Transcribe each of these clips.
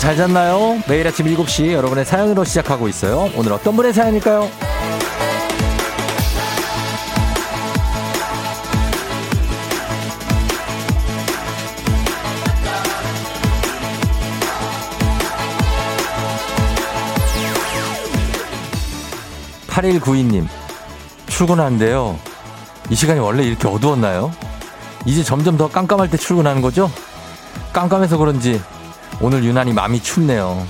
잘 잤나요? 매일 아침 7시 여러분의 사연으로 시작하고 있어요. 오늘 어떤 분의 사연일까요? 8192님, 출근하는데요. 이 시간이 원래 이렇게 어두웠나요? 이제 점점 더 깜깜할 때 출근하는 거죠? 깜깜해서 그런지 오늘 유난히 마음이 춥네요.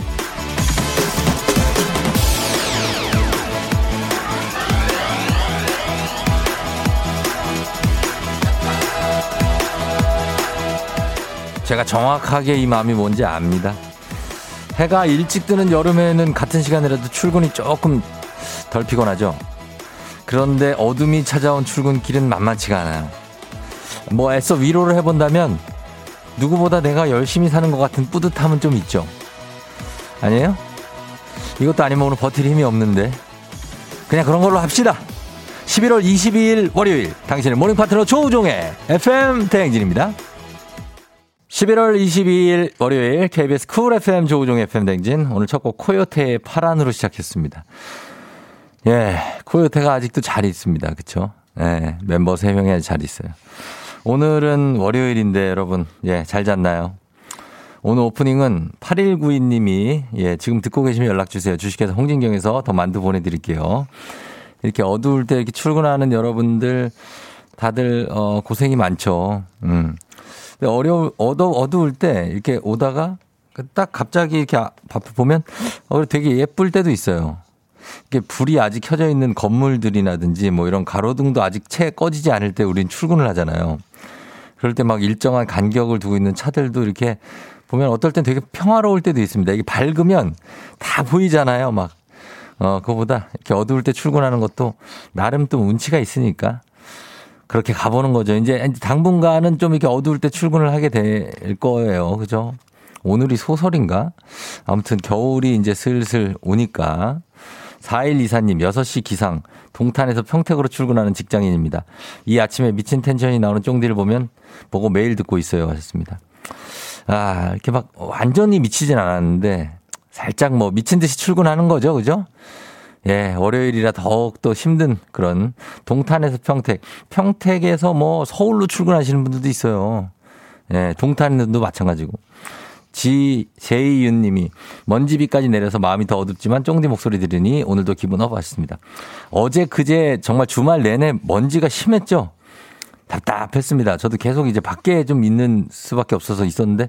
제가 정확하게 이 마음이 뭔지 압니다. 해가 일찍 뜨는 여름에는 같은 시간이라도 출근이 조금 덜 피곤하죠. 그런데 어둠이 찾아온 출근길은 만만치가 않아요. 뭐 애써 위로를 해본다면 누구보다 내가 열심히 사는 것 같은 뿌듯함은 좀 있죠. 아니에요? 이것도 아니면 오늘 버틸 힘이 없는데. 그냥 그런 걸로 합시다. 11월 22일 월요일 당신의 morning 파트너 조우종의 FM 대행진입니다. 11월 22일 월요일 KBS Cool FM 조우종 FM 대행진 오늘 첫 곡 코요태의 파란으로 시작했습니다. 예, 코요태가 아직도 잘 있습니다. 그쵸? 예, 멤버 3명이 잘 있어요. 오늘은 월요일인데 여러분, 예, 잘 잤나요? 오늘 오프닝은 8192님이, 예, 지금 듣고 계시면 연락주세요. 주식회사 홍진경에서 더 만두 보내드릴게요. 이렇게 어두울 때 이렇게 출근하는 여러분들 다들, 어, 고생이 많죠. 음. 근데 어려울, 어두, 어두울 때 이렇게 오다가 딱 갑자기 이렇게 보면, 어, 되게 예쁠 때도 있어요. 이게 불이 아직 켜져 있는 건물들이라든지 뭐 이런 가로등도 아직 채 꺼지지 않을 때 우린 출근을 하잖아요. 그럴 때 막 일정한 간격을 두고 있는 차들도 이렇게 보면 어떨 땐 되게 평화로울 때도 있습니다. 이게 밝으면 다 보이잖아요. 막. 어, 그거보다 이렇게 어두울 때 출근하는 것도 나름 또 운치가 있으니까 그렇게 가보는 거죠. 이제 당분간은 좀 이렇게 어두울 때 출근을 하게 될 거예요. 그죠? 오늘이 소설인가? 아무튼 겨울이 이제 슬슬 오니까 4124님, 6시 기상, 동탄에서 평택으로 출근하는 직장인입니다. 이 아침에 미친 텐션이 나오는 쫑디를 보면, 보고 매일 듣고 있어요. 하셨습니다. 아, 이렇게 막 완전히 미치진 않았는데, 살짝 뭐 미친 듯이 출근하는 거죠. 그죠? 예, 월요일이라 더욱 더 힘든 그런 동탄에서 평택, 평택에서 뭐 서울로 출근하시는 분들도 있어요. 예, 동탄도 마찬가지고. 지제이윤 님이 먼지비까지 내려서 마음이 더 어둡지만 쫑디 목소리 들으니 오늘도 기분 up 하셨습니다. 어제 그제 정말 주말 내내 먼지가 심했죠? 답답했습니다. 저도 계속 이제 밖에 좀 있는 수밖에 없어서 있었는데,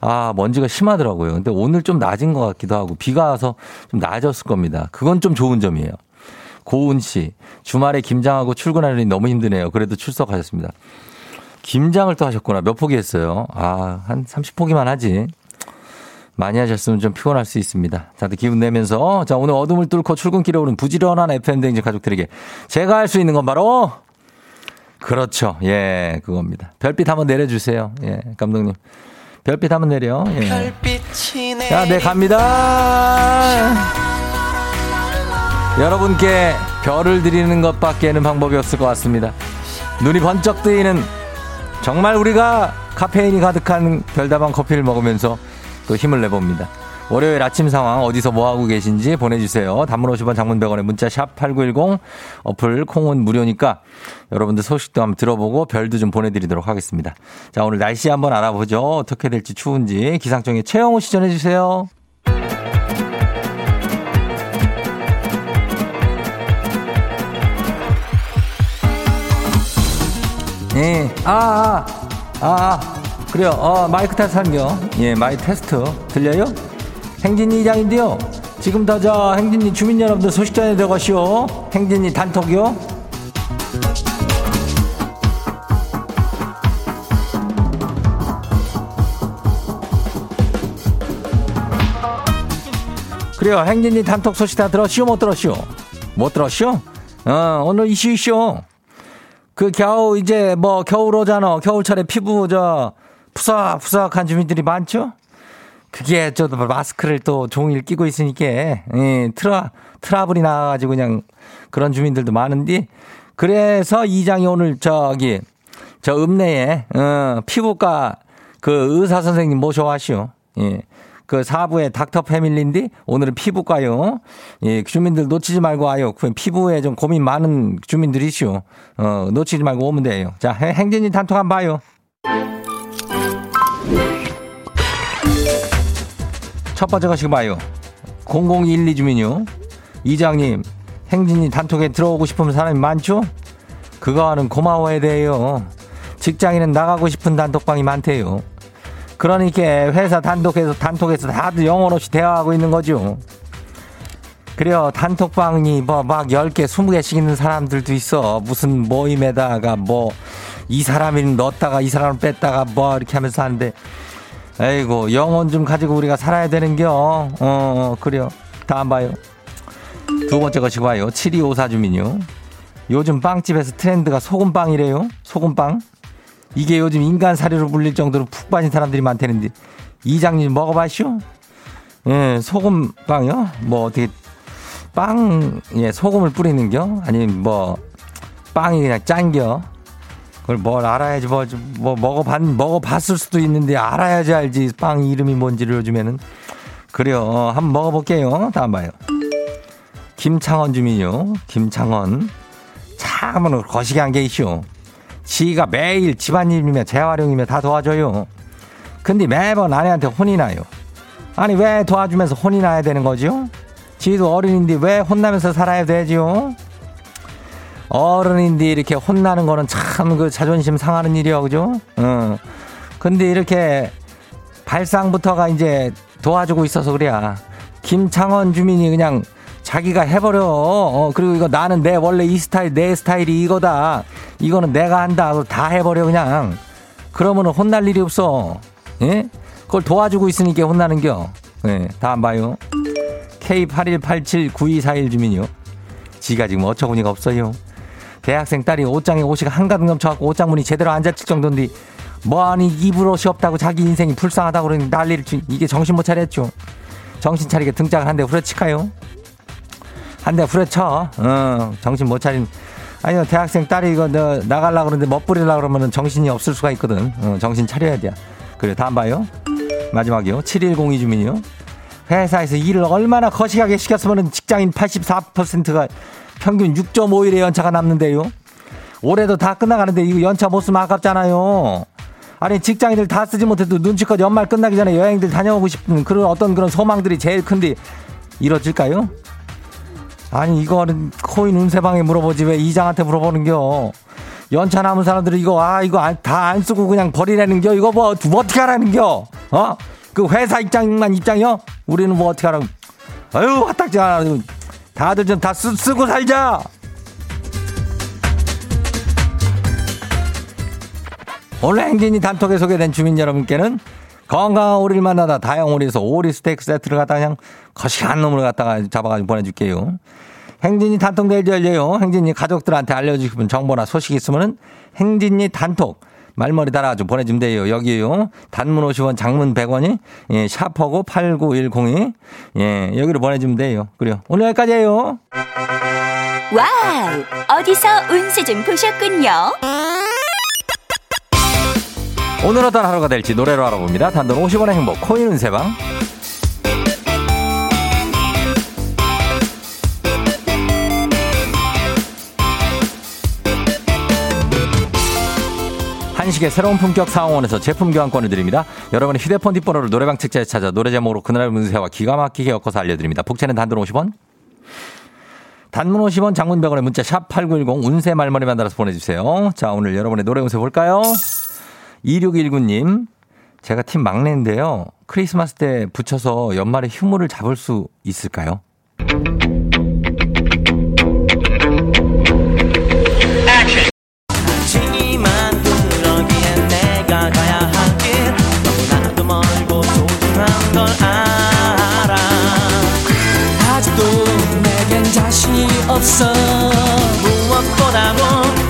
아, 먼지가 심하더라고요. 근데 오늘 좀 낮은 것 같기도 하고, 비가 와서 좀 나아졌을 겁니다. 그건 좀 좋은 점이에요. 고은 씨, 주말에 김장하고 출근하려니 너무 힘드네요. 그래도 출석하셨습니다. 김장을 또 하셨구나. 몇 포기 했어요? 아, 한 30포기만 하지. 많이 하셨으면 좀 피곤할 수 있습니다. 다들 기운 내면서 자 오늘 어둠을 뚫고 출근길에 오른 부지런한 FM 댕진 가족들에게 제가 할 수 있는 건 바로 그렇죠. 예, 그겁니다. 별빛 한번 내려주세요. 예, 감독님. 별빛 한번 내려. 예. 자, 네 갑니다. 여러분께 별을 드리는 것밖에는 방법이 없을 것 같습니다. 눈이 번쩍 뜨이는 정말 우리가 카페인이 가득한 별다방 커피를 먹으면서 또 힘을 내봅니다. 월요일 아침 상황 어디서 뭐하고 계신지 보내주세요. 단문 50원 장문 100원에 문자 샵 8910 어플 콩은 무료니까 여러분들 소식도 한번 들어보고 별도 좀 보내드리도록 하겠습니다. 자 오늘 날씨 한번 알아보죠. 어떻게 될지 추운지 기상청에 최영우 시 전해주세요. 예, 아, 아, 아, 그래요. 어, 마이크 테스트 한겨. 예, 마이크 테스트. 들려요? 행진이 이장인데요. 지금부터 저 행진이 주민 여러분들 소식 전해 들어가시오. 행진이 단톡이요. 그래요. 행진이 단톡 소식 다 들었시오? 못 들었시오? 못 들었시오? 어, 오늘 이슈 이슈. 그 겨우 이제 뭐 겨울 오잖아. 겨울철에 피부 저 푸석푸석한 주민들이 많죠? 그게 저도 마스크를 또 종일 끼고 있으니까 예, 트라 트러블이 나가지고 그냥 그런 주민들도 많은데 그래서 이장이 오늘 저기 저 읍내에 어, 피부과 그 의사 선생님 모셔와시오. 예. 그 4부에 닥터 패밀리인데 오늘은 피부과요. 예, 주민들 놓치지 말고 와요. 그 피부에 좀 고민 많은 주민들이시오. 어, 놓치지 말고 오면 돼요. 자, 행진이 단톡 한번 봐요. 첫 번째 거 지금 봐요. 0012 주민요. 이장님, 행진이 단톡에 들어오고 싶은 사람이 많죠? 그거는 고마워야 돼요. 직장인은 나가고 싶은 단톡방이 많대요. 그러니까 회사 단톡에서 단톡에서 다들 영혼 없이 대화하고 있는 거죠. 그래요. 단톡방이 뭐 막 10개, 20개씩 있는 사람들도 있어. 무슨 모임에다가 뭐 이 사람을 넣었다가 이 사람을 뺐다가 뭐 이렇게 하면서 하는데 에이고 영혼 좀 가지고 우리가 살아야 되는겨. 어, 어 그래요. 다음 봐요. 두 번째 것이 봐요. 7254 주민요. 요즘 빵집에서 트렌드가 소금빵이래요. 소금빵. 이게 요즘 인간 사료로 불릴 정도로 푹 빠진 사람들이 많다는데 이장님 먹어봐시오. 예, 소금 빵이요? 뭐 어떻게 빵, 예, 소금을 뿌리는겨? 아니면 뭐 빵이 그냥 짠겨? 그걸 뭘 알아야지 뭐, 뭐 먹어봤, 먹어봤을 수도 있는데 알아야지 알지 빵 이름이 뭔지를 요즘에는. 그래요. 어, 한번 먹어볼게요. 다음 봐요. 김창원 주민요. 김창원. 참으로 거시기 한 게 있쇼. 지가 매일 집안일이며 재활용이며 다 도와줘요. 근데 매번 아내한테 혼이 나요. 아니 왜 도와주면서 혼이 나야 되는 거죠? 지도 어른인데 왜 혼나면서 살아야 되지요? 어른인데 이렇게 혼나는 거는 참 그 자존심 상하는 일이요, 그죠? 어. 근데 이렇게 발상부터가 이제 도와주고 있어서 그래야. 김창원 주민이 그냥 자기가 해버려. 어, 그리고 이거 나는 내 원래 이 스타일, 내 스타일이 이거다. 이거는 내가 한다. 다 해버려, 그냥. 그러면은 혼날 일이 없어. 예? 그걸 도와주고 있으니까 혼나는 겨. 예, 다음 봐요. K81879241 주민요. 지가 지금 어처구니가 없어요. 대학생 딸이 옷장에 옷이 한가득 넘쳐갖고 옷장문이 제대로 안 닫힐 정도인데 뭐하니 입을 옷이 없다고 자기 인생이 불쌍하다고 그러니 난리를 치 이게 정신 못 차렸죠. 정신 차리게 등짝을 한대 후려치카요. 한 대 후려쳐. 어, 정신 못 차린. 아니요, 대학생 딸이 이거 너 나가려고 그러는데 멋부리려고 그러면 정신이 없을 수가 있거든. 어, 정신 차려야 돼. 그래, 다음 봐요. 마지막이요. 7102 주민이요. 회사에서 일을 얼마나 거시하게 시켰으면 직장인 84%가 평균 6.5일의 연차가 남는데요. 올해도 다 끝나가는데 이거 연차 못 쓰면 아깝잖아요. 아니 직장인들 다 쓰지 못해도 눈치껏 연말 끝나기 전에 여행들 다녀오고 싶은 그런 어떤 그런 소망들이 제일 큰데 이뤄질까요? 아니 이거는 코인 운세방에 물어보지 왜 이장한테 물어보는겨? 연차 남은 사람들은 이거 아 이거 다 안 쓰고 그냥 버리라는겨? 이거 뭐, 뭐 어떻게 하라는겨? 어? 그 회사 입장만 입장이요? 우리는 뭐 어떻게 하라고? 아유 화딱지 않아. 다들 좀 다 쓰고 살자. 오늘 행진이 단톡에 소개된 주민 여러분께는 건강한 오리를 만나다 다양오리에서 오리 스테이크 세트를 갖다가 그냥 거시한 놈을 갖다가 잡아가지고 보내줄게요. 행진이 단톡 내일 열려요. 행진이 가족들한테 알려주고 싶은 정보나 소식 있으면은 행진이 단톡 말머리 달아가지고 보내주면 돼요. 여기요. 단문 50원, 장문 100원이, 예, 샵하고 8910이. 예, 여기로 보내주면 돼요. 그래요. 오늘 여기까지예요. Wow! 어디서 운세 좀 보셨군요. 오늘 어떤 하루가 될지 노래로 알아봅니다. 단돈 50원의 행복, 코인 운세방. 한식의 새로운 품격 상황원에서 제품 교환권을 드립니다. 여러분의 휴대폰 뒷번호를 노래방 책자에 찾아 노래 제목으로 그날 문세와 기가 막히게 엮어서 알려드립니다. 복채는 단돈 50원. 단문 50원 장문 100원의 문자 샵 8910 운세 말머리 만들어서 보내주세요. 자 오늘 여러분의 노래 운세 볼까요? 2619님 제가 팀 막내인데요. 크리스마스 때 붙여서 연말에 휴무를 잡을 수 있을까요? 없어 무엇보다도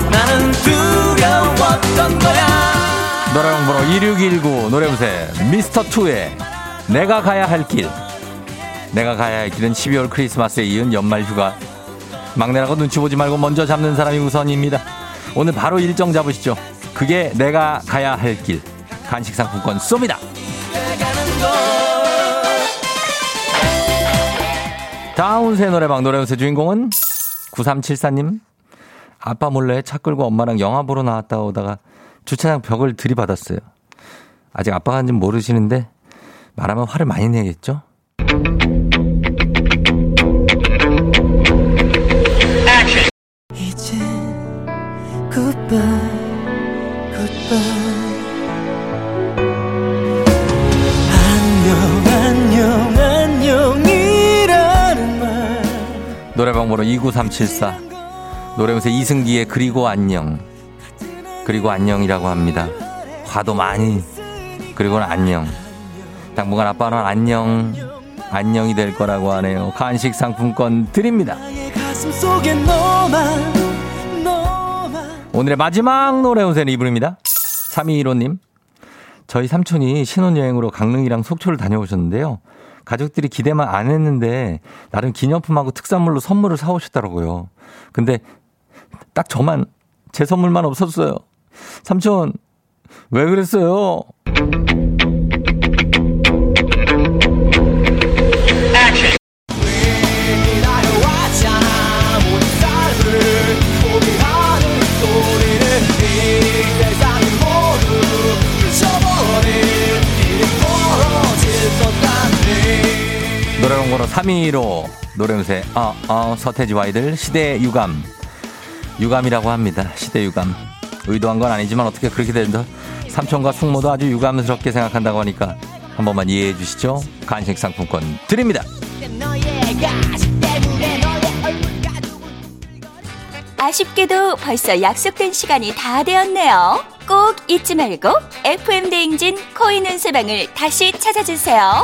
나는 두려웠던 거야 노래방 번호 2619 노래보세 미스터 투의 내가 가야 할 길. 내가 가야 할 길은 12월 크리스마스에 이은 연말 휴가. 막내라고 눈치 보지 말고 먼저 잡는 사람이 우선입니다. 오늘 바로 일정 잡으시죠. 그게 내가 가야 할 길. 간식 상품권 쏩니다. 다운세 노래방 노래연세 주인공은 9374님. 아빠 몰래 차 끌고 엄마랑 영화 보러 나왔다 오다가 주차장 벽을 들이받았어요. 아직 아빠가 한지 모르시는데 말하면 화를 많이 내겠죠? 이제 굿바이 안녕 안녕 안녕이라는 말 노래방 번호 29374 노래방에서 이승기의 그리고 안녕 그리고 안녕이라고 합니다. 화도 많이 그리고는 안녕. 당분간 아빠는 안녕 안녕이 될 거라고 하네요. 간식 상품권 드립니다. 오늘의 마지막 노래 운세는 이분입니다. 3215님. 저희 삼촌이 신혼여행으로 강릉이랑 속초를 다녀오셨는데요. 가족들이 기대만 안 했는데 나름 기념품하고 특산물로 선물을 사오셨더라고요. 근데 딱 저만 제 선물만 없었어요 삼촌 왜 그랬어요? 번호 3위로 노래음새 어, 어, 서태지와 이들 시대 유감 유감이라고 합니다. 시대 유감 의도한 건 아니지만 어떻게 그렇게 된다 삼촌과 숙모도 아주 유감스럽게 생각한다고 하니까 한 번만 이해해 주시죠. 간식 상품권 드립니다. 아쉽게도 벌써 약속된 시간이 다 되었네요. 꼭 잊지 말고 FM 대행진 코인 은세방을 다시 찾아주세요.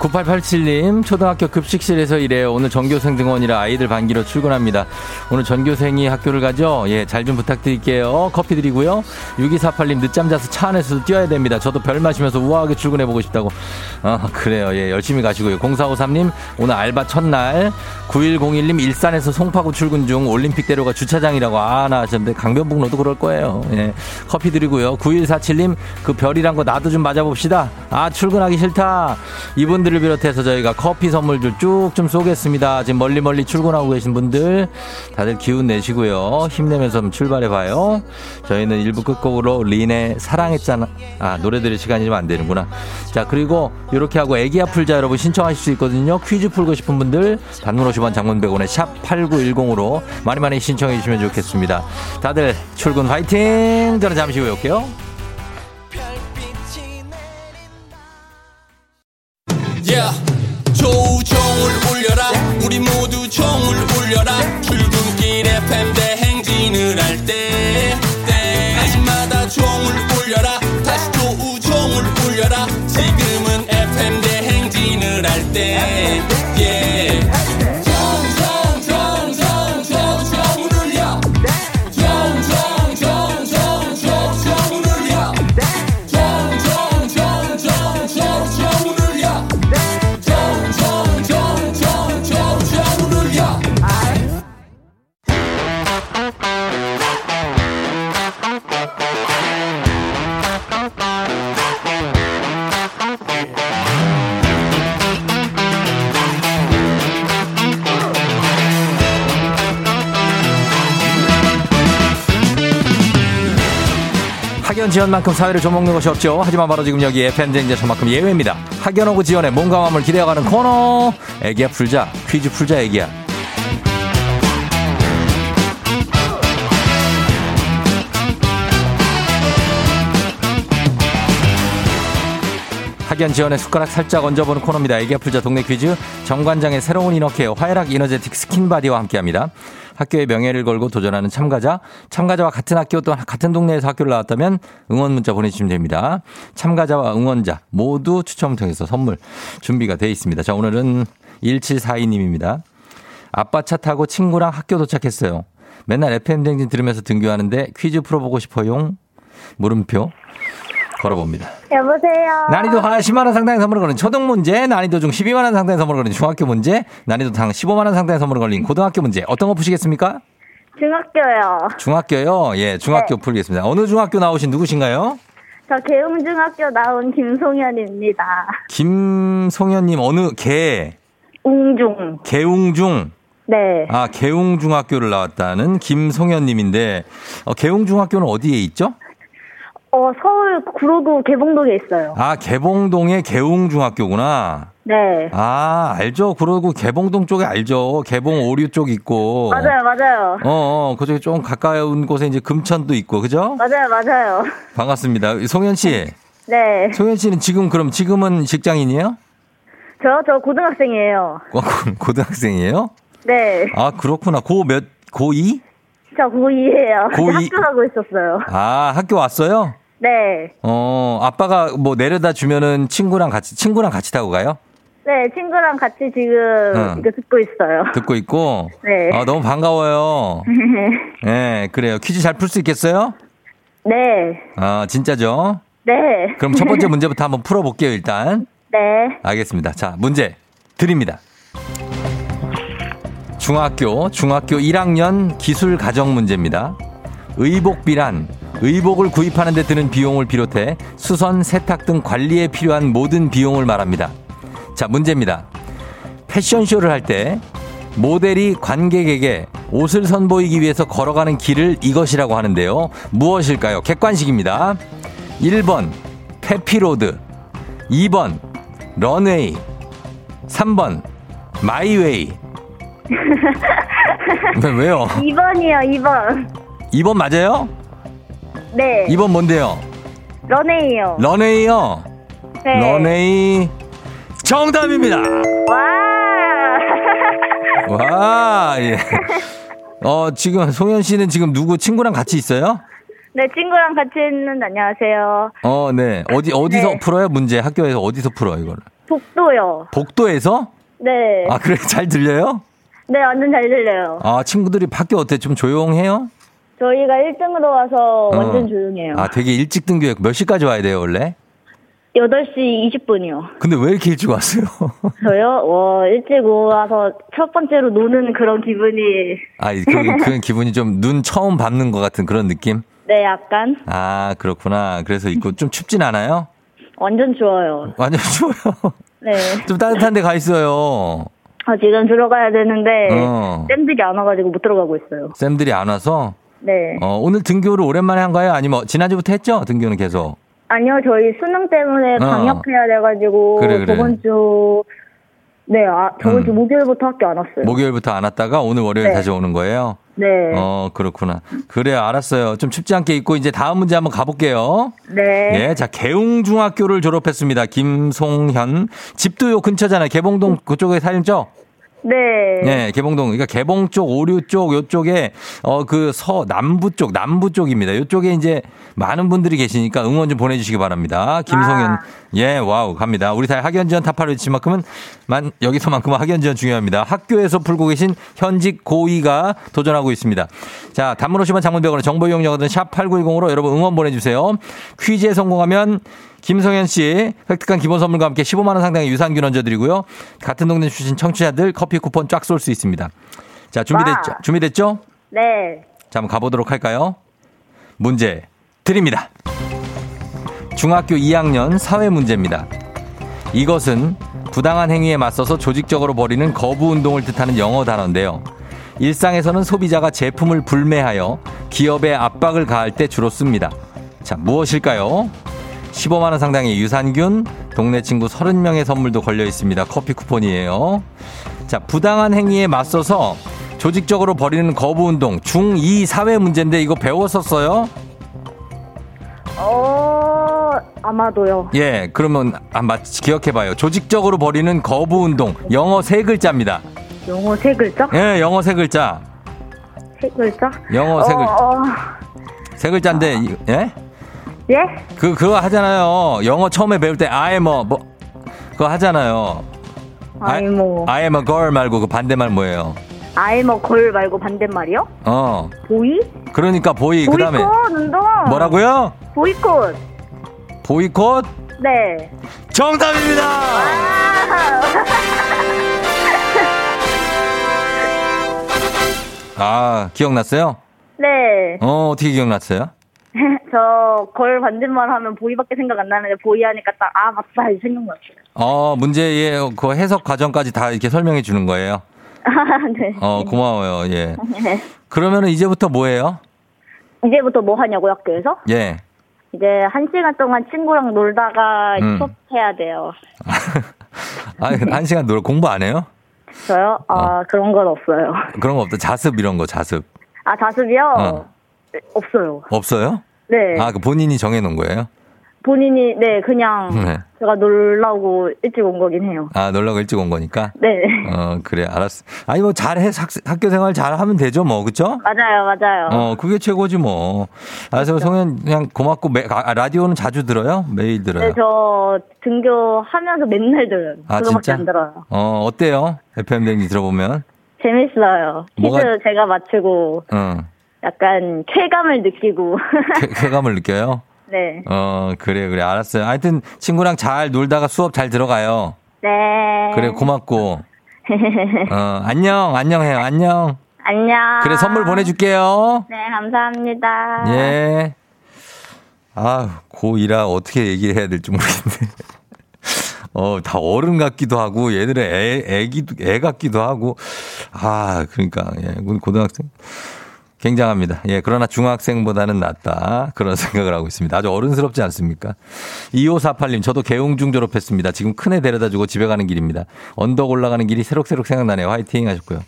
9887님, 초등학교 급식실에서 일해요. 오늘 전교생 등원이라 아이들 반기로 출근합니다. 오늘 전교생이 학교를 가죠? 예, 잘 좀 부탁드릴게요. 커피 드리고요. 6248님, 늦잠 자서 차 안에서도 뛰어야 됩니다. 저도 별 마시면서 우아하게 출근해보고 싶다고. 아, 그래요. 예, 열심히 가시고요. 0453님, 오늘 알바 첫날. 9101님, 일산에서 송파구 출근 중 올림픽대로가 주차장이라고 아, 나 하셨는데 강변북로도 그럴 거예요. 예, 커피 드리고요. 9147님, 그 별이란 거 나도 좀 맞아봅시다. 아, 출근하기 싫다. 이분들 분들을 비롯해서 저희가 커피 선물들 쭉 좀 쏘겠습니다. 지금 멀리 멀리 출근하고 계신 분들 다들 기운 내시고요. 힘내면서 출발해봐요. 저희는 1부 끝곡으로 린의 사랑했잖아. 아, 노래 들을 시간이 좀 안 되는구나. 자, 그리고 이렇게 하고 애기야 풀자 여러분 신청하실 수 있거든요. 퀴즈 풀고 싶은 분들 단문 50원 장문 100원에 샵 8910으로 많이 많이 신청해 주시면 좋겠습니다. 다들 출근 화이팅! 저는 잠시 후에 올게요. 만큼 사회를 좀먹는 것이 없죠. 하지만 바로 지금 여기 FM 댕진에서만큼 예외입니다. 학연 업고 지연의 몸과 마음을 기대어가는 코너. 애기야 풀자. 퀴즈 풀자 애기야. 학연 지연의 숟가락 살짝 얹어보는 코너입니다. 애기야 풀자 동네 퀴즈. 정관장의 새로운 inner care 화해락 이너제틱 스킨바디와 함께합니다. 학교의 명예를 걸고 도전하는 참가자, 참가자와 같은 학교 또 같은 동네에서 학교를 나왔다면 응원 문자 보내주시면 됩니다. 참가자와 응원자 모두 추첨을 통해서 선물 준비가 돼 있습니다. 자, 오늘은 1742님입니다. 아빠 차 타고 친구랑 학교 도착했어요. 맨날 FM댕진 들으면서 등교하는데 퀴즈 풀어보고 싶어요. 물음표 걸어봅니다. 여보세요. 난이도 하 10만 원 상당의 선물을 걸린 초등 문제, 난이도 중 12만 원 상당의 선물을 걸린 중학교 문제, 난이도 상 15만 원 상당의 선물을 걸린 고등학교 문제. 어떤 거 푸시겠습니까? 중학교요. 중학교요? 예, 중학교 네. 풀겠습니다. 어느 중학교 나오신 누구신가요? 저 계음중학교 나온 김송현입니다. 김송현님, 어느, 개, 웅중. 개웅중. 네. 아, 개웅중학교를 나왔다는 김송현님인데, 어, 개웅중학교는 어디에 있죠? 어, 서울 구로구 개봉동에 있어요. 아, 개봉동의 개웅중학교구나. 네. 아, 알죠. 그러고 개봉동 쪽에 알죠. 개봉 오류 쪽 있고. 맞아요, 맞아요. 어, 어, 그쪽에 좀 가까운 곳에 이제 금천도 있고, 그죠? 맞아요, 맞아요. 반갑습니다. 송현 씨. 네. 송현 씨는 지금 그럼 지금은 직장인이에요? 저, 저 고등학생이에요. 고- 고- 고등학생이에요? 네. 아, 그렇구나. 고 몇, 고2? 저 고2예요. 고2? 학교 가고 있었어요. 아, 학교 왔어요? 네. 어, 아빠가 뭐 내려다 주면은 친구랑 같이, 친구랑 같이 타고 가요? 네, 친구랑 같이 지금 응. 이거 듣고 있어요. 듣고 있고. 네. 아, 너무 반가워요. 네, 그래요. 퀴즈 잘 풀 수 있겠어요? 네. 아, 진짜죠? 네. 그럼 첫 번째 문제부터 한번 풀어볼게요, 일단. 네. 알겠습니다. 자, 문제 드립니다. 중학교, 중학교 1학년 기술 가정 문제입니다. 의복비란 의복을 구입하는 데 드는 비용을 비롯해 수선, 세탁 등 관리에 필요한 모든 비용을 말합니다. 자, 문제입니다. 패션쇼를 할 때 모델이 관객에게 옷을 선보이기 위해서 걸어가는 길을 이것이라고 하는데요. 무엇일까요? 객관식입니다. 1번 페피로드 2번 런웨이 3번 마이웨이 왜, 왜요? 2번이요, 2번. 2번 맞아요? 네. 2번 뭔데요? 런웨이요. 런웨이요? 네. 런웨이 정답입니다. 와. 와, 예. 어, 지금 송현 씨는 지금 누구 친구랑 같이 있어요? 네, 친구랑 같이 있는 안녕하세요. 어, 네. 어디 어디서 네. 풀어요? 문제 학교에서 어디서 풀어 이거를? 독도요. 복도에서? 네. 아, 그래 잘 들려요? 네, 완전 잘 들려요. 아, 친구들이 학교 어때? 좀 조용해요? 저희가 1등으로 와서 완전 어. 조용해요. 아, 되게 일찍 등교해. 몇 시까지 와야 돼요, 원래? 8시 20분이요. 근데 왜 이렇게 일찍 왔어요? 저요? 와, 일찍 와서 첫 번째로 노는 그런 기분이, 아, 그, 그 기분이 좀 눈 처음 밟는 것 같은 그런 느낌? 네, 약간. 아, 그렇구나. 그래서 있고 좀 춥진 않아요? 완전 좋아요. 완전 추워요. 네. 좀 따뜻한 데 가 있어요. 아, 지금 들어가야 되는데, 어. 쌤들이 안 와가지고 못 들어가고 있어요. 쌤들이 안 와서 네. 어, 오늘 등교를 오랜만에 한 거예요? 아니면 지난주부터 했죠? 등교는 계속. 아니요, 저희 수능 때문에 어. 방역해야 돼가지고, 그래, 그래. 저번 주, 네, 아, 저번 주 음. 목요일부터 학교 안 왔어요. 목요일부터 안 왔다가 오늘 월요일 네. 다시 오는 거예요? 네. 어, 그렇구나. 그래, 알았어요. 좀 춥지 않게 입고 이제 다음 문제 한번 가볼게요. 네. 예, 자, 개웅중학교를 졸업했습니다. 김송현. 집도 요 근처잖아요. 개봉동 그쪽에 살죠? 네. 네, 개봉동. 그러니까 개봉 쪽, 오류 쪽, 요쪽에, 어, 그 서, 남부 쪽, 남부 쪽입니다. 요쪽에 이제 많은 분들이 계시니까 응원 좀 보내주시기 바랍니다. 김송현. 아. 예, wow, 갑니다. 우리 사회 학연 지연 타파를 치만큼은, 만, 여기서만큼은 학연 지연 중요합니다. 학교에서 풀고 계신 현직 고2가 도전하고 있습니다. 자, 단문 50원 장문 100원의 정보 이용료든 샵 8910으로 여러분 응원 보내주세요. 퀴즈에 성공하면 김성현 씨 획득한 기본 선물과 함께 15만 원 상당의 유산균 얹어드리고요. 같은 동네 출신 청취자들 커피 쿠폰 쫙 쏠 수 있습니다. 자 준비됐죠? 와. 준비됐죠? 네. 자 한번 가보도록 할까요? 문제 드립니다. 중학교 2학년 사회 문제입니다. 이것은 부당한 행위에 맞서서 조직적으로 벌이는 거부 운동을 뜻하는 영어 단어인데요. 일상에서는 소비자가 제품을 불매하여 기업에 압박을 가할 때 주로 씁니다. 자, 무엇일까요? 15만원 상당의 유산균, 동네 친구 30명의 선물도 걸려 있습니다. 커피 쿠폰이에요. 자, 부당한 행위에 맞서서 조직적으로 벌이는 거부 운동, 중2 사회 문제인데 이거 배웠었어요? 어, 아마도요. 예, 그러면 한번 기억해 봐요. 조직적으로 벌이는 거부 운동, 영어 세 글자입니다. 영어 세 글자? 예, 영어 세 글자. 세 글자? 영어 세 글자. 어, 어, 세 글자인데, 이- 예? 예? 그, 그거 하잖아요. 영어 처음에 배울 때, I am a, 뭐, 그거 하잖아요. 아이, 뭐. I am a girl 말고 그 반대말 뭐예요? 아이, 뭐, 걸 말고 반대말이요? 어. 보이? 그러니까 보이, 그 다음에. 보이콧 운동! 뭐라고요? 보이콧! 보이콧? 네. 정답입니다! 아, 기억났어요? 네. 어, 어떻게 기억났어요? 저, 걸 반대말 하면 보이밖에 생각 안 나는데, 보이 하니까 딱, 아, 맞다, 이 생각났어요. 어, 문제의 그 해석 과정까지 다 이렇게 설명해 주는 거예요. 아, 네. 어, 고마워요. 예. 네. 그러면은 이제부터 뭐예요? 이제부터 뭐 하냐고, 학교에서? 예. 이제 한 시간 동안 친구랑 놀다가 음. 수업해야 돼요. 아, 한 시간 놀 공부 안 해요? 저요? 아, 그런 건 없어요. 그런 거 없다. 자습 이런 거 자습. 아, 자습이요? 어. 네, 없어요. 없어요? 네. 아, 그 본인이 정해 놓은 거예요? 본인이, 네, 그냥 네. 제가 놀라고 일찍 온 거긴 해요. 아, 놀라고 일찍 온 거니까? 네. 어, 그래, 알았어. 아니, 뭐, 잘 해. 학, 학교 생활 잘 하면 되죠, 뭐, 그쵸? 맞아요, 맞아요. 어, 그게 최고지, 뭐. 알았어, 송현, 그냥 고맙고, 매, 아, 라디오는 자주 들어요? 매일 들어요? 네, 저 등교하면서 맨날 들어요. 아, 그거밖에 진짜? 안 들어요. 어, 어때요? FM댕지 들어보면? 재밌어요. 퀴즈 뭐가- 제가 맞추고 어, 약간 쾌감을 느끼고. 쾌, 쾌감을 느껴요? 네. 어, 그래, 그래. 알았어요. 하여튼, 친구랑 잘 놀다가 수업 잘 들어가요. 네. 그래, 고맙고. 어, 안녕, 안녕해요. 안녕. 안녕. 그래, 선물 보내줄게요. 네, 감사합니다. 예. 아, 고2라 어떻게 얘기를 해야 될지 모르겠네. 어, 다 어른 같기도 하고, 얘들은 애, 애기도, 애 같기도 하고. 아, 그러니까, 예, 고등학생. 굉장합니다. 예, 그러나 중학생보다는 낫다. 그런 생각을 하고 있습니다. 아주 어른스럽지 않습니까? 2548님, 저도 개웅중 졸업했습니다. 지금 큰애 데려다 주고 집에 가는 길입니다. 언덕 올라가는 길이 새록새록 생각나네요. 화이팅 하셨고요.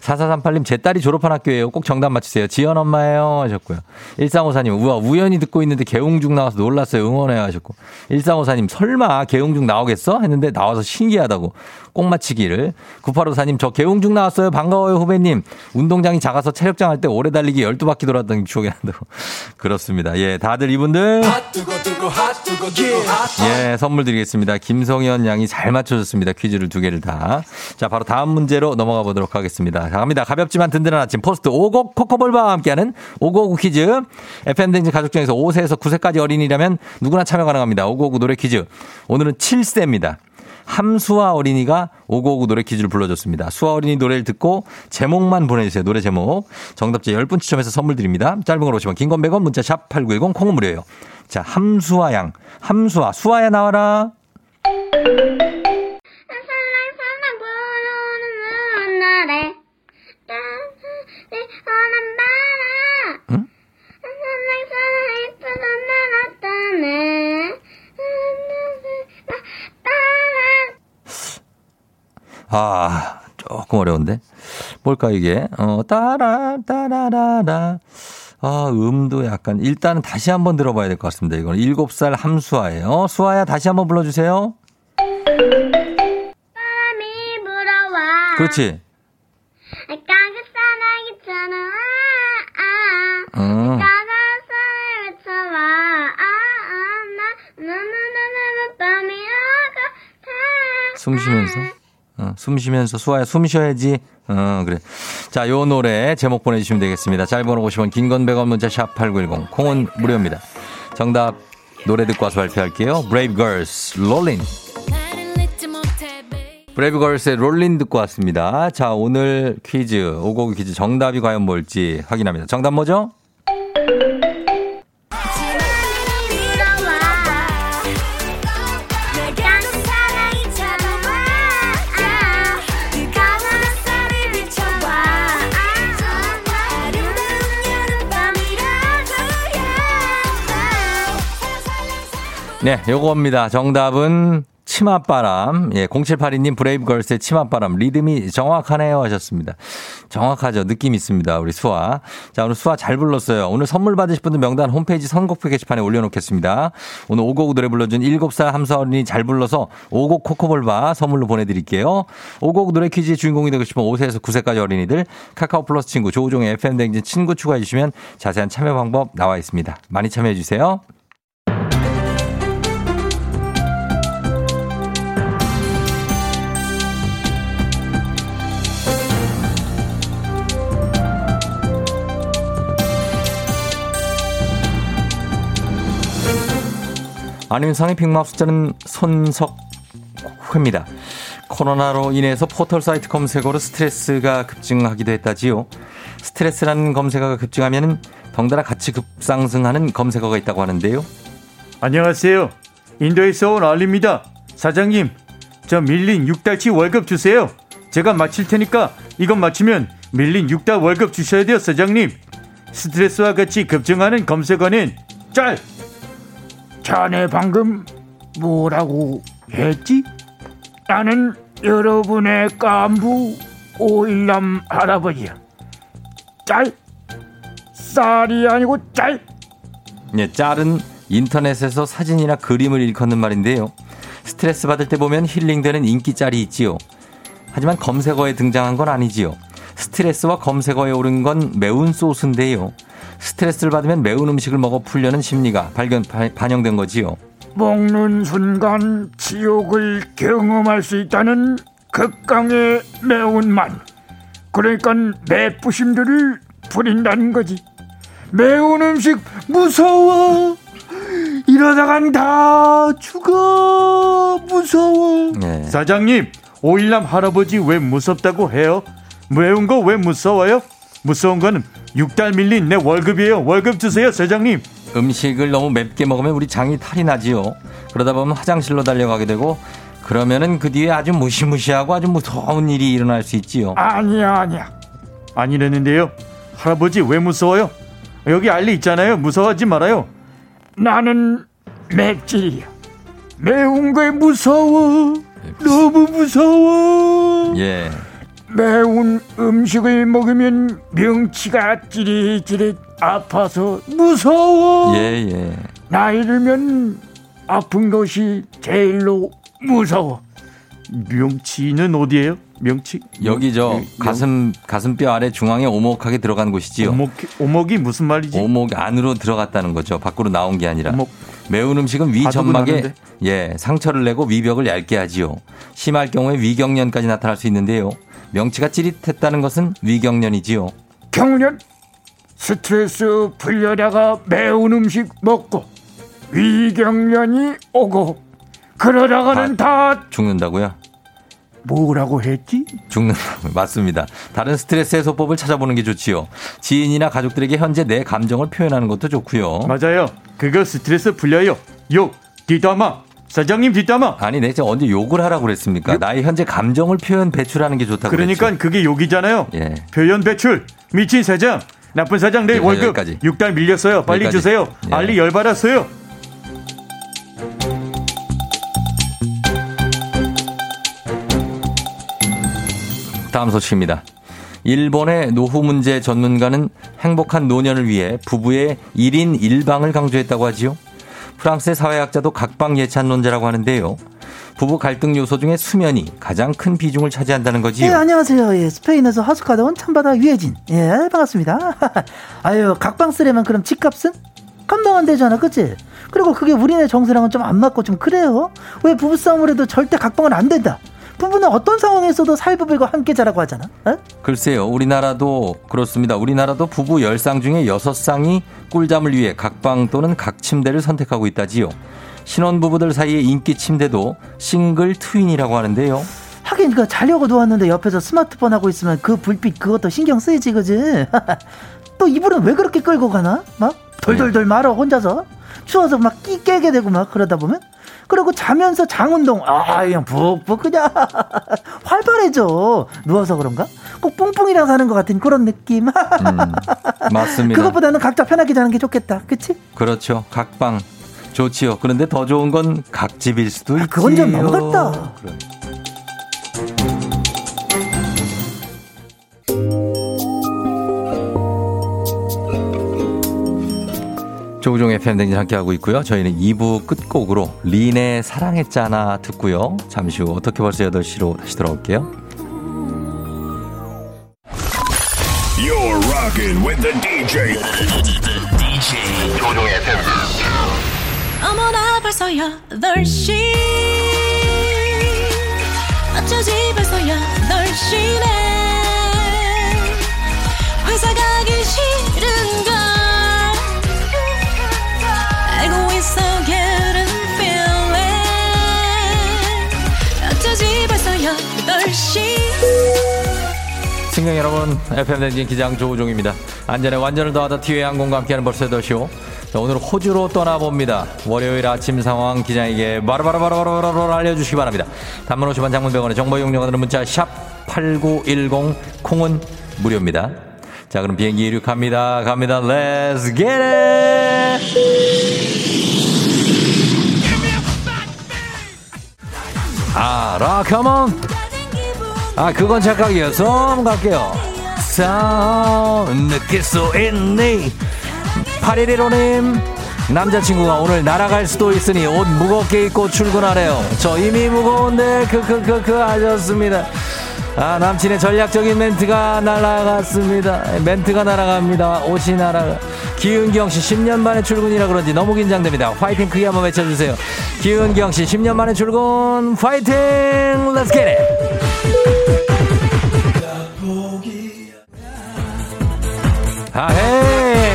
4438님, 제 딸이 졸업한 학교예요. 꼭 정답 맞추세요. 지연 엄마예요. 하셨고요. 1354님, 우와, 우연히 듣고 있는데 개웅중 나와서 놀랐어요. 응원해요. 하셨고. 1354님, 설마 개웅중 나오겠어? 했는데 나와서 신기하다고. 꼭 맞히기를. 9854님, 저 개웅중 나왔어요. 반가워요, 후배님. 운동장이 작아서 체력장 할 때 오래 달리기 12바퀴 돌았던 기억이 난다고. 그렇습니다. 예, 다들 이분들. 예, 선물 드리겠습니다. 김성현 양이 잘 맞춰줬습니다. 퀴즈를 두 개를 다. 자, 바로 다음 문제로 넘어가 보도록 하겠습니다. 자, 갑니다. 가볍지만 든든한 아침 포스트 오곡 코코볼바와 함께하는 오곡 퀴즈. FM댕진 가족 중에서 5세에서 9세까지 어린이라면 누구나 참여 가능합니다. 오곡 노래 퀴즈. 오늘은 7세입니다. 함수아 어린이가 오곡 오곡 노래 퀴즈를 불러줬습니다. 수아 어린이 노래를 듣고 제목만 보내주세요. 노래 제목. 정답자 10분 추첨해서 선물 드립니다. 짧은 건 50원 긴건 100원 문자 샵 8910 콩은 무료예요. 자, 함수아 양. 함수아. 수아야 나와라. 아, 조금 어려운데. 뭘까 이게? 어, 따라, 따라라라. 아, 음도 약간, 일단은 다시 한번 들어봐야 될 것 같습니다. 이건 7살 함수아예요. 수아야, 다시 한번 불러주세요. 바람이 불어와 그렇지. 까그 사나기처럼 아, 어. 아, 아, 숨 쉬면서. 어, 숨 쉬면서 수아야 숨 쉬어야지. 어, 그래. 자, 요 노래 제목 보내주시면 되겠습니다. 짧은 50원, 긴건 100원 문자 샵 8910. 콩은 무료입니다. 정답 노래 듣고 와서 발표할게요. Brave Girls, Rollin. 브레이브 걸스의 롤린 듣고 왔습니다. 자, 오늘 퀴즈, 오곡 퀴즈 정답이 과연 뭘지 확인합니다. 정답 뭐죠? 네, 요겁니다. 정답은 치맛바람. 예, 0782님 브레이브 걸스의 치맛바람. 리듬이 정확하네요 하셨습니다. 정확하죠. 느낌 있습니다. 우리 수아. 자, 오늘 수아 잘 불렀어요. 오늘 선물 받으실 분들 명단 홈페이지 선곡표 게시판에 올려놓겠습니다. 오늘 오곡 노래 불러준 7살 함수아 어린이 잘 불러서 오곡 코코볼바 선물로 보내드릴게요. 오곡 노래 퀴즈의 주인공이 되고 싶은 5세에서 9세까지 어린이들 카카오 플러스 친구 조우종의 FM 댕진 친구 추가해 주시면 자세한 참여 방법 나와 있습니다. 많이 참여해 주세요. 상위 빅마우 숫자는 손석회입니다. 코로나로 인해서 포털 사이트 검색어로 스트레스가 급증하기도 했다지요. 스트레스라는 검색어가 급증하면 덩달아 같이 급상승하는 검색어가 있다고 하는데요. 안녕하세요. 인도에서 온 알리입니다. 사장님, 저 밀린 6달치 월급 주세요. 제가 마칠 테니까 이것 마치면 밀린 6달 월급 주셔야 돼요, 사장님. 스트레스와 같이 급증하는 검색어는 짤. 자네 방금 뭐라고 했지? 나는 여러분의 깐부 오일남 할아버지야. 짤. 쌀이 아니고 짤. 예, 짤은 인터넷에서 사진이나 그림을 일컫는 말인데요. 스트레스 받을 때 보면 힐링되는 인기 짤이 있지요. 하지만 검색어에 등장한 건 아니지요. 스트레스와 검색어에 오른 건 매운 소스인데요. 스트레스를 받으면 매운 음식을 먹어 풀려는 심리가 발견 바- 반영된 거지요. 먹는 순간 지옥을 경험할 수 있다는 극강의 매운맛. 그러니까 매부심들을 부린다는 거지. 매운 음식 무서워. 이러다간 다 죽어. 무서워. 예. 사장님, 오일남 할아버지 왜 무섭다고 해요? 매운 거 왜 무서워요? 무서운 거는 6달 밀린 내 월급이에요. 월급 주세요, 사장님. 음식을 너무 맵게 먹으면 우리 장이 탈이 나지요. 그러다 보면 화장실로 달려가게 되고 그러면은 그 뒤에 아주 무시무시하고 아주 무서운 일이 일어날 수 있지요. 아니야 아니야 아니랬는데요 할아버지 왜 무서워요 여기 알리 있잖아요 무서워하지 말아요 나는 맵찔이야 매운 게 무서워 너무 무서워 예. 매운 음식을 먹으면 명치가 찌릿찌릿 아파서 무서워 예, 예. 나이 들면 아픈 것이 제일로 무서워 명치는 어디예요 명치 여기 저 명- 가슴 가슴뼈 아래 중앙에 오목하게 들어간 곳이지요. 오목, 오목이 무슨 말이지? 오목 안으로 들어갔다는 거죠. 밖으로 나온 게 아니라. 오목. 매운 음식은 위 점막에? 예 상처를 내고 위벽을 얇게 하지요. 심할 경우에 위경련까지 나타날 수 있는데요. 명치가 찌릿했다는 것은 위경련이지요. 경련 스트레스 풀려다가 매운 음식 먹고 위경련이 오고 그러다가는 다 죽는다고요? 뭐라고 했지? 죽는다고요. 맞습니다. 다른 스트레스 해소법을 찾아보는 게 좋지요. 지인이나 가족들에게 현재 내 감정을 표현하는 것도 좋고요. 맞아요. 그거 스트레스 풀려요. 욕 뒷담화 사장님 뒷담화. 아니, 내가 언제 욕을 하라고 그랬습니까? 나의 현재 감정을 표현 배출하는 게 좋다고 그러니까 그랬죠. 그게 욕이잖아요. 예. 표현 배출 미친 사장 나쁜 사장 내 예, 월급 여기까지. 6달 밀렸어요. 빨리 여기까지. 주세요. 예. 알리 열받았어요. 다음 소식입니다. 일본의 노후 문제 전문가는 행복한 노년을 위해 부부의 1인 1방을 강조했다고 하지요. 프랑스의 사회학자도 각방 예찬론자라고 하는데요. 부부 갈등 요소 중에 수면이 가장 큰 비중을 차지한다는 예, 거지요. 안녕하세요. 예, 스페인에서 하숙하다 온 참바다 유혜진. 예, 반갑습니다. 아유, 각방 쓰려면 그럼 집값은? 감당 안 되잖아, 그치? 그리고 그게 우리네 정서랑은 좀 안 맞고 좀 그래요? 왜 부부싸움을 해도 절대 각방은 안 된다? 부부는 어떤 상황에서도 살부부가 함께 자라고 하잖아? 어? 글쎄요, 우리나라도 그렇습니다. 우리나라도 부부 10쌍 중에 6쌍이 꿀잠을 위해 각방 또는 각침대를 선택하고 있다지요. 신혼부부들 사이의 인기 침대도 싱글 트윈이라고 하는데요. 하긴 그 자려고 누웠는데 옆에서 스마트폰 하고 있으면 그 불빛 그것도 신경 쓰이지 그지? 또 이불은 왜 그렇게 끌고 가나? 막 돌돌돌 말어 혼자서 추워서 막 끼 깨게 되고 막 그러다 보면 그리고 자면서 장 운동 아 그냥 푹푹 그냥 활발해져 누워서 그런가? 꼭 뿡뿡이랑 사는 것 같은 그런 느낌. 음, 맞습니다. 그것보다는 각자 편하게 자는 게 좋겠다, 그치? 그렇죠. 각방 좋지요. 그런데 더 좋은 건 각집일 수도 있지요. 아, 그건 좀 넘어갔다. 그래. 조우종의 팬댕진 함께하고 있고요. 저희는 2부 끝곡으로 린의 사랑했잖아 듣고요. 잠시 후 어떻게 벌써 8시로 다시 돌아올게요. You're rocking with the DJ. DJ 조종의 FM. 어머나 벌써 8시 어쩌지 벌써 8시네 회사 가기 싫은걸 승경 여러분, FM댕진 기장 조우종입니다. 안전에 완전을 더하다 티웨이 항공과 함께하는 벌써 8시오. 자, 오늘 호주로 떠나봅니다. 월요일 아침 상황 기장에게 바로바로바로바로바로 알려주시기 바랍니다. 단문 50원 장문병원의 정보 이용료가 드는 문자 샵 8910 콩은 무료입니다. 자, 그럼 비행기 이륙합니다. 갑니다. Let's get it! 알아, come on! 아, 그건 착각이에요. 좀 갈게요. 싸움 느낄 수 있니? 8115님, 남자친구가 오늘 날아갈 수도 있으니 옷 무겁게 입고 출근하래요. 저 이미 무거운데, 그, 하셨습니다. 아, 남친의 전략적인 멘트가 날아갔습니다. 멘트가 날아갑니다. 옷이 날아가. 기은경 씨 10년 만에 출근이라 그런지 너무 긴장됩니다. 파이팅 크게 한번 외쳐주세요. 기은경 씨 10년 만에 출근! Let's get it! 아헤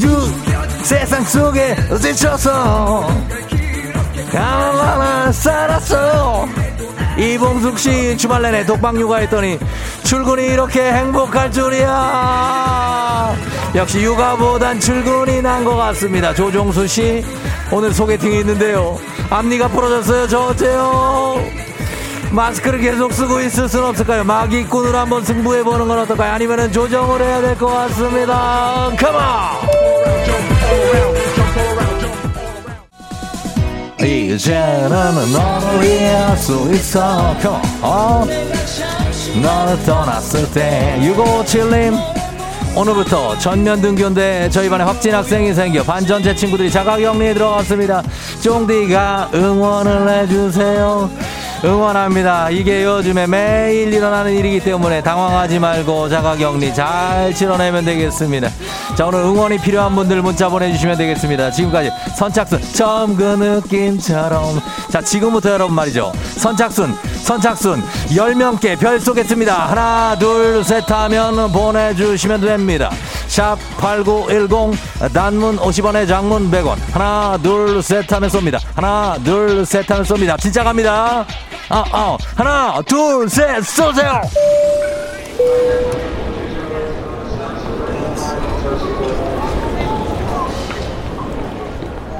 유 세상 속에 지쳐서 가만히 살았어. 이봉숙 씨 주말 내내 독방 육아했더니 출근이 이렇게 행복할 줄이야. 역시 육아보단 출근이 난 것 같습니다. 조종수 씨 오늘 소개팅이 있는데요. 앞니가 부러졌어요. 저 어때요 마스크를 계속 쓰고 있을 수는 없을까요? 마기꾼으로 한번 승부해보는 건 어떨까요? 아니면은 조정을 해야 될 것 같습니다. 컴온! 이제는 너를 이해할 수 있어. 어? 너를 떠났을 때. 6557님. 오늘부터 전면 등교인데 저희 반에 확진 학생이 생겨 반전체 친구들이 자가격리에 들어갔습니다. 쫑디가 응원을 해주세요. 응원합니다. 이게 요즘에 매일 일어나는 일이기 때문에 당황하지 말고 자가격리 잘 치러내면 되겠습니다. 자, 오늘 응원이 필요한 분들 문자 보내주시면 되겠습니다. 지금까지 선착순, 처음 그 느낌처럼. 자, 지금부터 여러분 말이죠. 선착순, 선착순, 10명께 별 쏘겠습니다. 하나, 둘, 셋 하면 보내주시면 됩니다. 샵 8910, 단문 50원에 장문 100원. 하나, 둘, 셋 하면 쏩니다. 하나, 둘, 셋 하면 쏩니다. 진짜 갑니다. 아, 아, 하나, 둘, 셋, 쏘세요!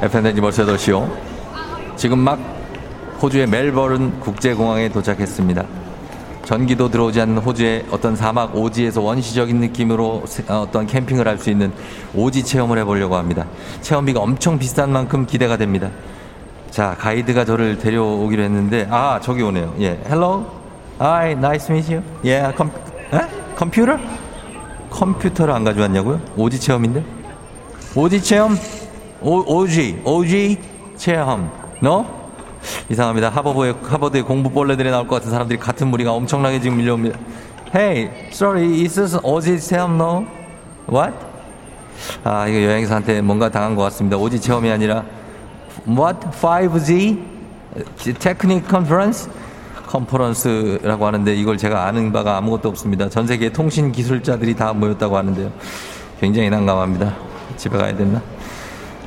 FNNG 벌써 8시요. 지금 막 호주의 멜버른 국제공항에 도착했습니다. 전기도 들어오지 않는 호주의 어떤 사막 오지에서 원시적인 느낌으로 세- 어, 어떤 캠핑을 할 수 있는 오지 체험을 해보려고 합니다. 체험비가 엄청 비싼 만큼 기대가 됩니다. 자, 가이드가 저를 데려오기로 했는데, 아, 저기 오네요. 예, hello, hi, nice to meet you. Yeah, come, 에? 컴퓨터? 컴퓨터를 안 가져왔냐고요? 오지 체험인데? 오지 체험? 오, 오지, 오지 체험. 너? 이상합니다. 하버드에, 하버드에 공부벌레들이 나올 것 같은 사람들이 같은 무리가 엄청나게 지금 밀려옵니다. Hey, sorry, is this 오지 체험 no? What? 아, 이거 여행사한테 뭔가 당한 것 같습니다. 오지 체험이 아니라 What? 5G? 테크닉 컨퍼런스? 컨퍼런스라고 하는데 이걸 제가 아는 바가 아무것도 없습니다. 전 세계 통신 기술자들이 다 모였다고 하는데요. 굉장히 난감합니다. 집에 가야 됐나?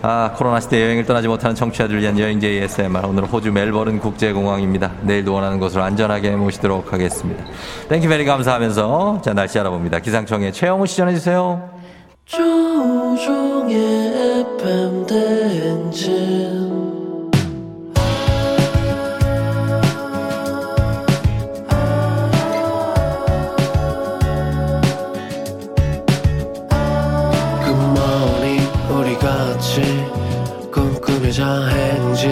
아, 코로나 시대 여행을 떠나지 못하는 청취자들 위한 여행제 ASMR. 오늘은 호주 멜버른 국제공항입니다. 내일도 원하는 곳으로 안전하게 모시도록 하겠습니다. Thank you very 감사하면서 자, 날씨 알아봅니다. 기상청에 최영우 씨 전해주세요. 조우종의 FM 대행진 꿈꾸며자 행진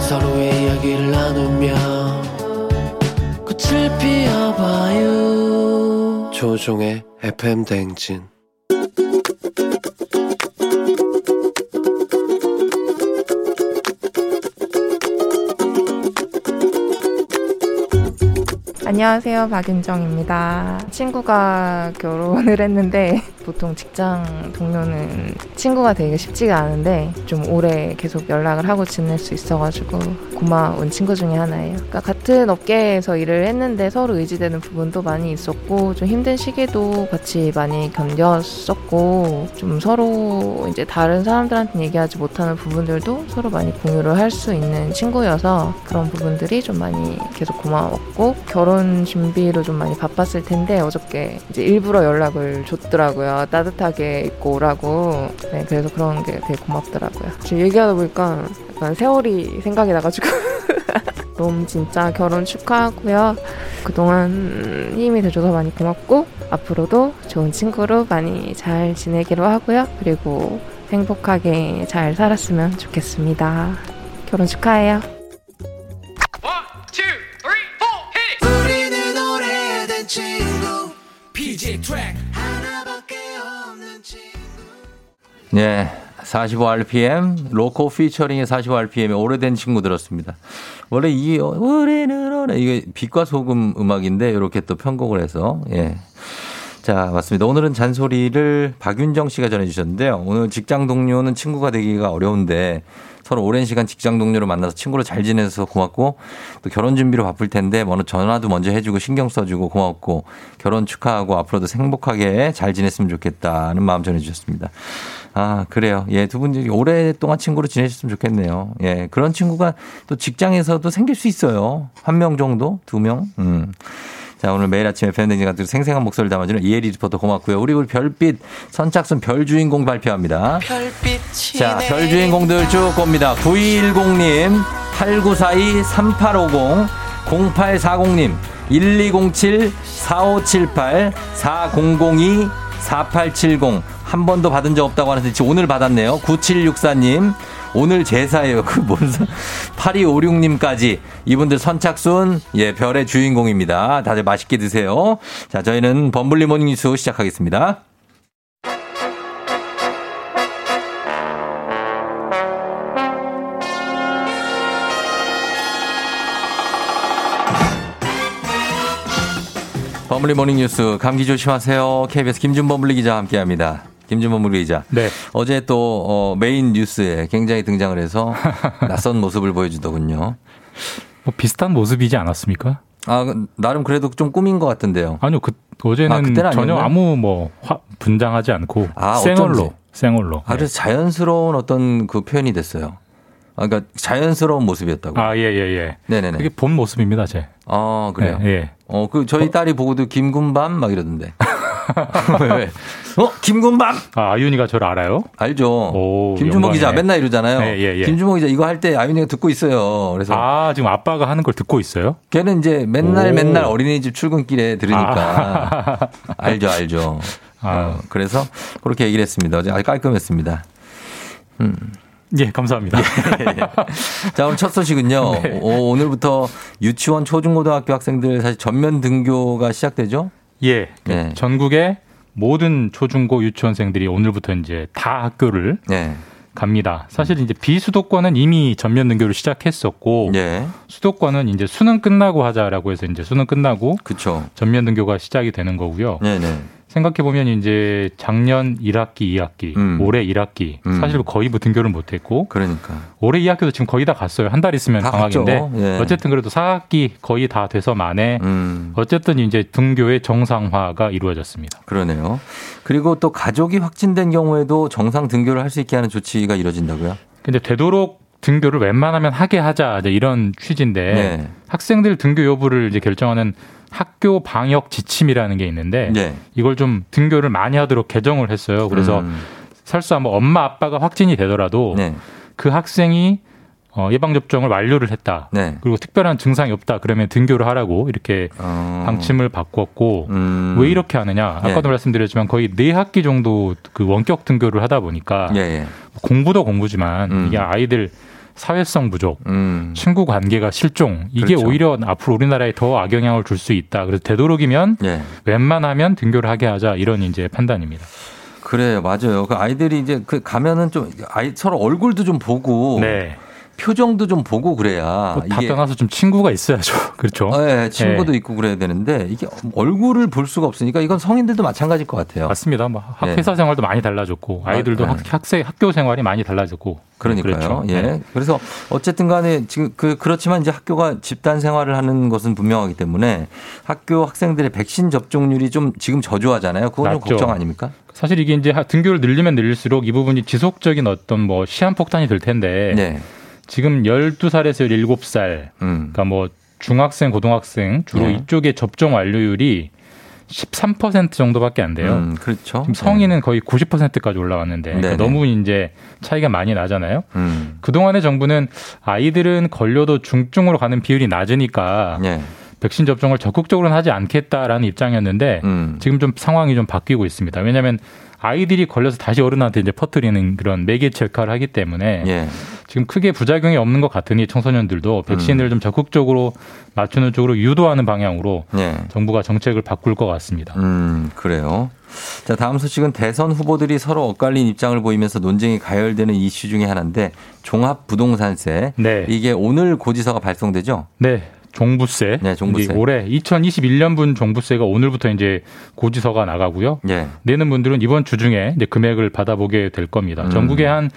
서로의 이야기를 나누며 꽃을 피워봐요 조종의 FM 대행진 안녕하세요. 박윤정입니다. 친구가 결혼을 했는데 보통 직장 동료는 친구가 되기가 쉽지가 않은데 좀 오래 계속 연락을 하고 지낼 수 있어가지고 고마운 친구 중에 하나예요. 그러니까 같은 업계에서 일을 했는데 서로 의지되는 부분도 많이 있었고 좀 힘든 시기도 같이 많이 견뎠었고 좀 서로 이제 다른 사람들한테 얘기하지 못하는 부분들도 서로 많이 공유를 할 수 있는 친구여서 그런 부분들이 좀 많이 계속 고마웠고 결혼 준비로 좀 많이 바빴을 텐데 어저께 이제 일부러 연락을 줬더라고요. 따뜻하게 입고 오라고. 네, 그래서 그런 게 되게 고맙더라고요. 지금 얘기하다 보니까 약간 세월이 생각이 나가지고. 너무 진짜 결혼 축하하고요. 그동안 힘이 돼줘서 많이 고맙고, 앞으로도 좋은 친구로 많이 잘 지내기로 하고요. 그리고 행복하게 잘 살았으면 좋겠습니다. 결혼 축하해요. 트랙 하나밖에 없는 친구 예. 45rpm, 로코 피처링의 45rpm의 오래된 친구 들었습니다. 원래 이, 우리는 오래, 이게 빛과 소금 음악인데, 이렇게 또 편곡을 해서, 예. 자, 맞습니다. 오늘은 잔소리를 박윤정 씨가 전해주셨는데요. 오늘 직장 동료는 친구가 되기가 어려운데, 서로 오랜 시간 직장 동료를 만나서 친구로 잘 지내서 고맙고 또 결혼 준비로 바쁠 텐데 뭐 전화도 먼저 해주고 신경 써주고 고맙고 결혼 축하하고 앞으로도 행복하게 잘 지냈으면 좋겠다는 마음 전해주셨습니다. 아 그래요. 예, 두 분이 오랫동안 친구로 지내셨으면 좋겠네요. 예, 그런 친구가 또 직장에서도 생길 수 있어요. 한 명 정도, 두 명. 음. 자, 오늘 매일 아침에 팬데믹 같은 생생한 목소리를 담아주는 이혜리 리포터 고맙고요. 우리 우리 별빛 선착순 별 주인공 발표합니다. 별빛이 자, 별 주인공들 쭉 봅니다. 9210님, 8942, 3850, 0840님, 1207, 4578, 4002, 4870. 한 번도 받은 적 없다고 하는데 지금 오늘 받았네요. 9764님, 오늘 제사예요. 그 뭔, 8256님까지 이분들 선착순, 예, 별의 주인공입니다. 다들 맛있게 드세요. 자, 저희는 범블리 모닝 뉴스 시작하겠습니다. 범블리 모닝 뉴스 감기 조심하세요. KBS 김준범 블리 기자 함께합니다. 김준범블리 기자. 네. 어제 또 어, 메인 뉴스에 굉장히 등장을 해서 낯선 모습을 보여주더군요. 뭐 비슷한 모습이지 않았습니까? 아 나름 그래도 좀 꾸민 것 같은데요. 아니요, 그 어제는 아, 전혀? 아무 뭐 화, 분장하지 않고 아, 생얼로 어쩐지. 생얼로. 아, 그래서 자연스러운 어떤 그 표현이 됐어요. 아, 그러니까 자연스러운 모습이었다고. 아, 예, 예, 예. 네네네. 그게 본 모습입니다, 제. 아, 그래요? 예, 예. 어, 그 저희 딸이 보고도 김군밤 막 이러던데. 왜, 왜? 어, 김군밤! 아, 아윤이가 저를 알아요? 알죠. 오, 김준모 기자 영광이네. 맨날 이러잖아요. 예, 예, 예. 김준모 기자 이거 할 때 아윤이가 듣고 있어요. 그래서 아, 지금 아빠가 하는 걸 듣고 있어요? 걔는 이제 맨날 오. 맨날 어린이집 출근길에 들으니까 알죠, 알죠. 아. 어, 그래서 그렇게 얘기를 했습니다. 어제 아주 깔끔했습니다. 음. 예, 감사합니다. 자, 오늘 첫 소식은요. 네. 오, 오늘부터 유치원, 초중고등학교 학생들 사실 전면 등교가 시작되죠? 예. 그 네. 전국의 모든 초중고 유치원생들이 오늘부터 이제 다 학교를 네. 갑니다. 사실 이제 비수도권은 이미 전면 등교를 시작했었고 예. 수도권은 이제 수능 끝나고 하자라고 해서 이제 수능 끝나고 그쵸. 전면 등교가 시작이 되는 거고요. 네네. 생각해 보면 이제 작년 1학기, 2학기, 음. 올해 1학기 음. 사실 거의 뭐 등교를 못 했고 그러니까. 올해 2학기도 지금 거의 다 갔어요. 한 달 있으면 다 방학인데. 예. 어쨌든 그래도 4학기 거의 다 돼서 만에 음. 어쨌든 이제 등교의 정상화가 이루어졌습니다. 그러네요. 그리고 또 가족이 확진된 경우에도 정상 등교를 할 수 있게 하는 조치가 이뤄진다고요? 근데 되도록 등교를 웬만하면 하게 하자 이제 이런 취지인데 네. 학생들 등교 여부를 이제 결정하는 학교 방역 지침이라는 게 있는데 네. 이걸 좀 등교를 많이 하도록 개정을 했어요. 그래서 음. 설사 뭐 엄마 아빠가 확진이 되더라도 네. 그 학생이 어, 예방 접종을 완료를 했다. 네. 그리고 특별한 증상이 없다. 그러면 등교를 하라고 이렇게 어. 방침을 바꿨고 음. 왜 이렇게 하느냐? 예. 아까도 말씀드렸지만 거의 네 학기 정도 그 원격 등교를 하다 보니까 예, 예. 공부도 공부지만 음. 이게 아이들 사회성 부족, 음. 친구 관계가 실종 이게 그렇죠. 오히려 앞으로 우리나라에 더 악영향을 줄 수 있다. 그래서 되도록이면 예. 웬만하면 등교를 하게 하자 이런 이제 판단입니다. 그래요, 맞아요. 그 아이들이 이제 그 가면은 좀 아이 서로 얼굴도 좀 보고 네. 표정도 좀 보고 그래야 뭐다 떠나서 좀 친구가 있어야죠. 그렇죠. 네, 친구도 네. 있고 그래야 되는데 이게 얼굴을 볼 수가 없으니까 이건 성인들도 마찬가지일 것 같아요. 맞습니다. 뭐 학- 네. 회사 생활도 많이 달라졌고 아이들도 아, 네. 학, 학생 학교 생활이 많이 달라졌고 그러니까요. 그렇죠. 예. 네. 그래서 어쨌든 간에 지금 그 그렇지만 이제 학교가 집단 생활을 하는 것은 분명하기 때문에 학교 학생들의 백신 접종률이 좀 지금 저조하잖아요. 그건 좀 낮죠. 걱정 아닙니까? 사실 이게 이제 하- 등교를 늘리면 늘릴수록 이 부분이 지속적인 어떤 뭐 시한폭탄이 될 텐데 네. 지금 12살에서 17살 음. 그러니까 뭐 중학생, 고등학생 주로 네. 이쪽의 접종 완료율이 13% 정도밖에 안 돼요. 음, 그렇죠. 지금 성인은 거의 90%까지 올라왔는데 그러니까 네네. 너무 이제 차이가 많이 나잖아요. 음. 그동안의 정부는 아이들은 걸려도 중증으로 가는 비율이 낮으니까 네. 백신 접종을 적극적으로는 하지 않겠다라는 입장이었는데 음. 지금 좀 상황이 좀 바뀌고 있습니다. 왜냐하면 아이들이 걸려서 다시 어른한테 이제 퍼뜨리는 그런 매개체 역할을 하기 때문에 예. 지금 크게 부작용이 없는 것 같으니 청소년들도 백신을 음. 좀 적극적으로 맞추는 쪽으로 유도하는 방향으로 예. 정부가 정책을 바꿀 것 같습니다. 음, 그래요. 자, 다음 소식은 대선 후보들이 서로 엇갈린 입장을 보이면서 논쟁이 가열되는 이슈 중에 하나인데 종합 부동산세. 네. 이게 오늘 고지서가 발송되죠? 네. 종부세. 네, 종부세. 올해 2021년분 종부세가 오늘부터 이제 고지서가 나가고요. 예. 내는 분들은 이번 주 중에 이제 금액을 받아보게 될 겁니다. 음. 전국에 한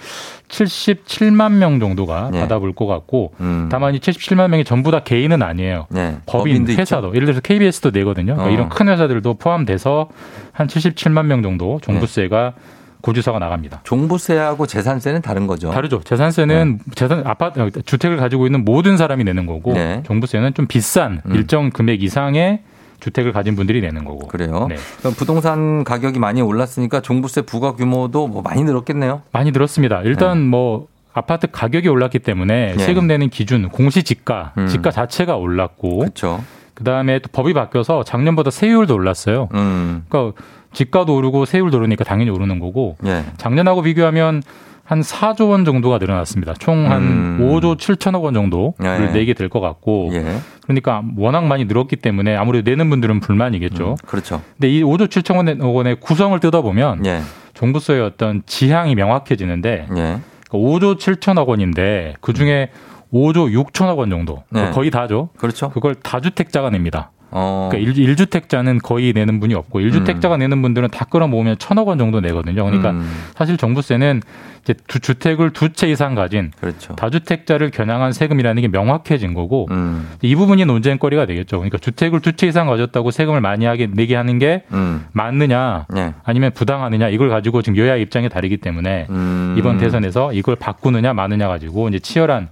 77만 명 정도가 네. 받아볼 것 같고 음. 다만 이 77만 명이 전부 다 개인은 아니에요. 네. 법인, 법인도 있죠? 회사도 예를 들어서 KBS도 내거든요. 그러니까 어. 이런 큰 회사들도 포함돼서 한 77만 명 정도 종부세가 네. 고지서가 나갑니다. 종부세하고 재산세는 다른 거죠. 다르죠. 재산세는 재산 아파트 주택을 가지고 있는 모든 사람이 내는 거고 네. 종부세는 좀 비싼 음. 일정 금액 이상의 주택을 가진 분들이 내는 거고. 그래요. 네. 그럼 부동산 가격이 많이 올랐으니까 종부세 부과 규모도 뭐 많이 늘었겠네요. 많이 늘었습니다. 일단 뭐 아파트 가격이 올랐기 때문에 네. 세금 내는 기준 공시지가 음. 지가 자체가 올랐고 그렇죠. 그다음에 또 법이 바뀌어서 작년보다 세율도 올랐어요. 음. 그러니까 지가도 오르고 세율도 오르니까 당연히 오르는 거고 예. 작년하고 비교하면 한 4조 원 정도가 늘어났습니다. 총한 음. 5조 7천억 원 정도를 예. 내게 될 것 같고 예. 그러니까 워낙 많이 늘었기 때문에 아무래도 내는 분들은 불만이겠죠. 그렇죠. 근데 이 5조 7천억 원의 구성을 뜯어보면 예. 종부세의 어떤 지향이 명확해지는데 예. 5조 7천억 원인데 그 중에 5조 6천억 원 정도 네. 거의 다죠. 그렇죠. 그걸 다주택자가 냅니다. 어. 그러니까 1, 주택자는 거의 내는 분이 없고 1주택자가 내는 분들은 다 끌어모으면 천억 원 정도 내거든요. 그러니까 음. 사실 종부세는 이제 두 주택을 두 채 이상 가진 그렇죠. 다주택자를 겨냥한 세금이라는 게 명확해진 거고 음. 이 부분이 논쟁거리가 되겠죠. 그러니까 주택을 두 채 이상 가졌다고 세금을 많이 하게 내게 하는 게 음. 맞느냐 네. 아니면 부당하느냐 이걸 가지고 지금 여야 입장이 다르기 때문에 음. 이번 대선에서 이걸 바꾸느냐 마느냐 가지고 이제 치열한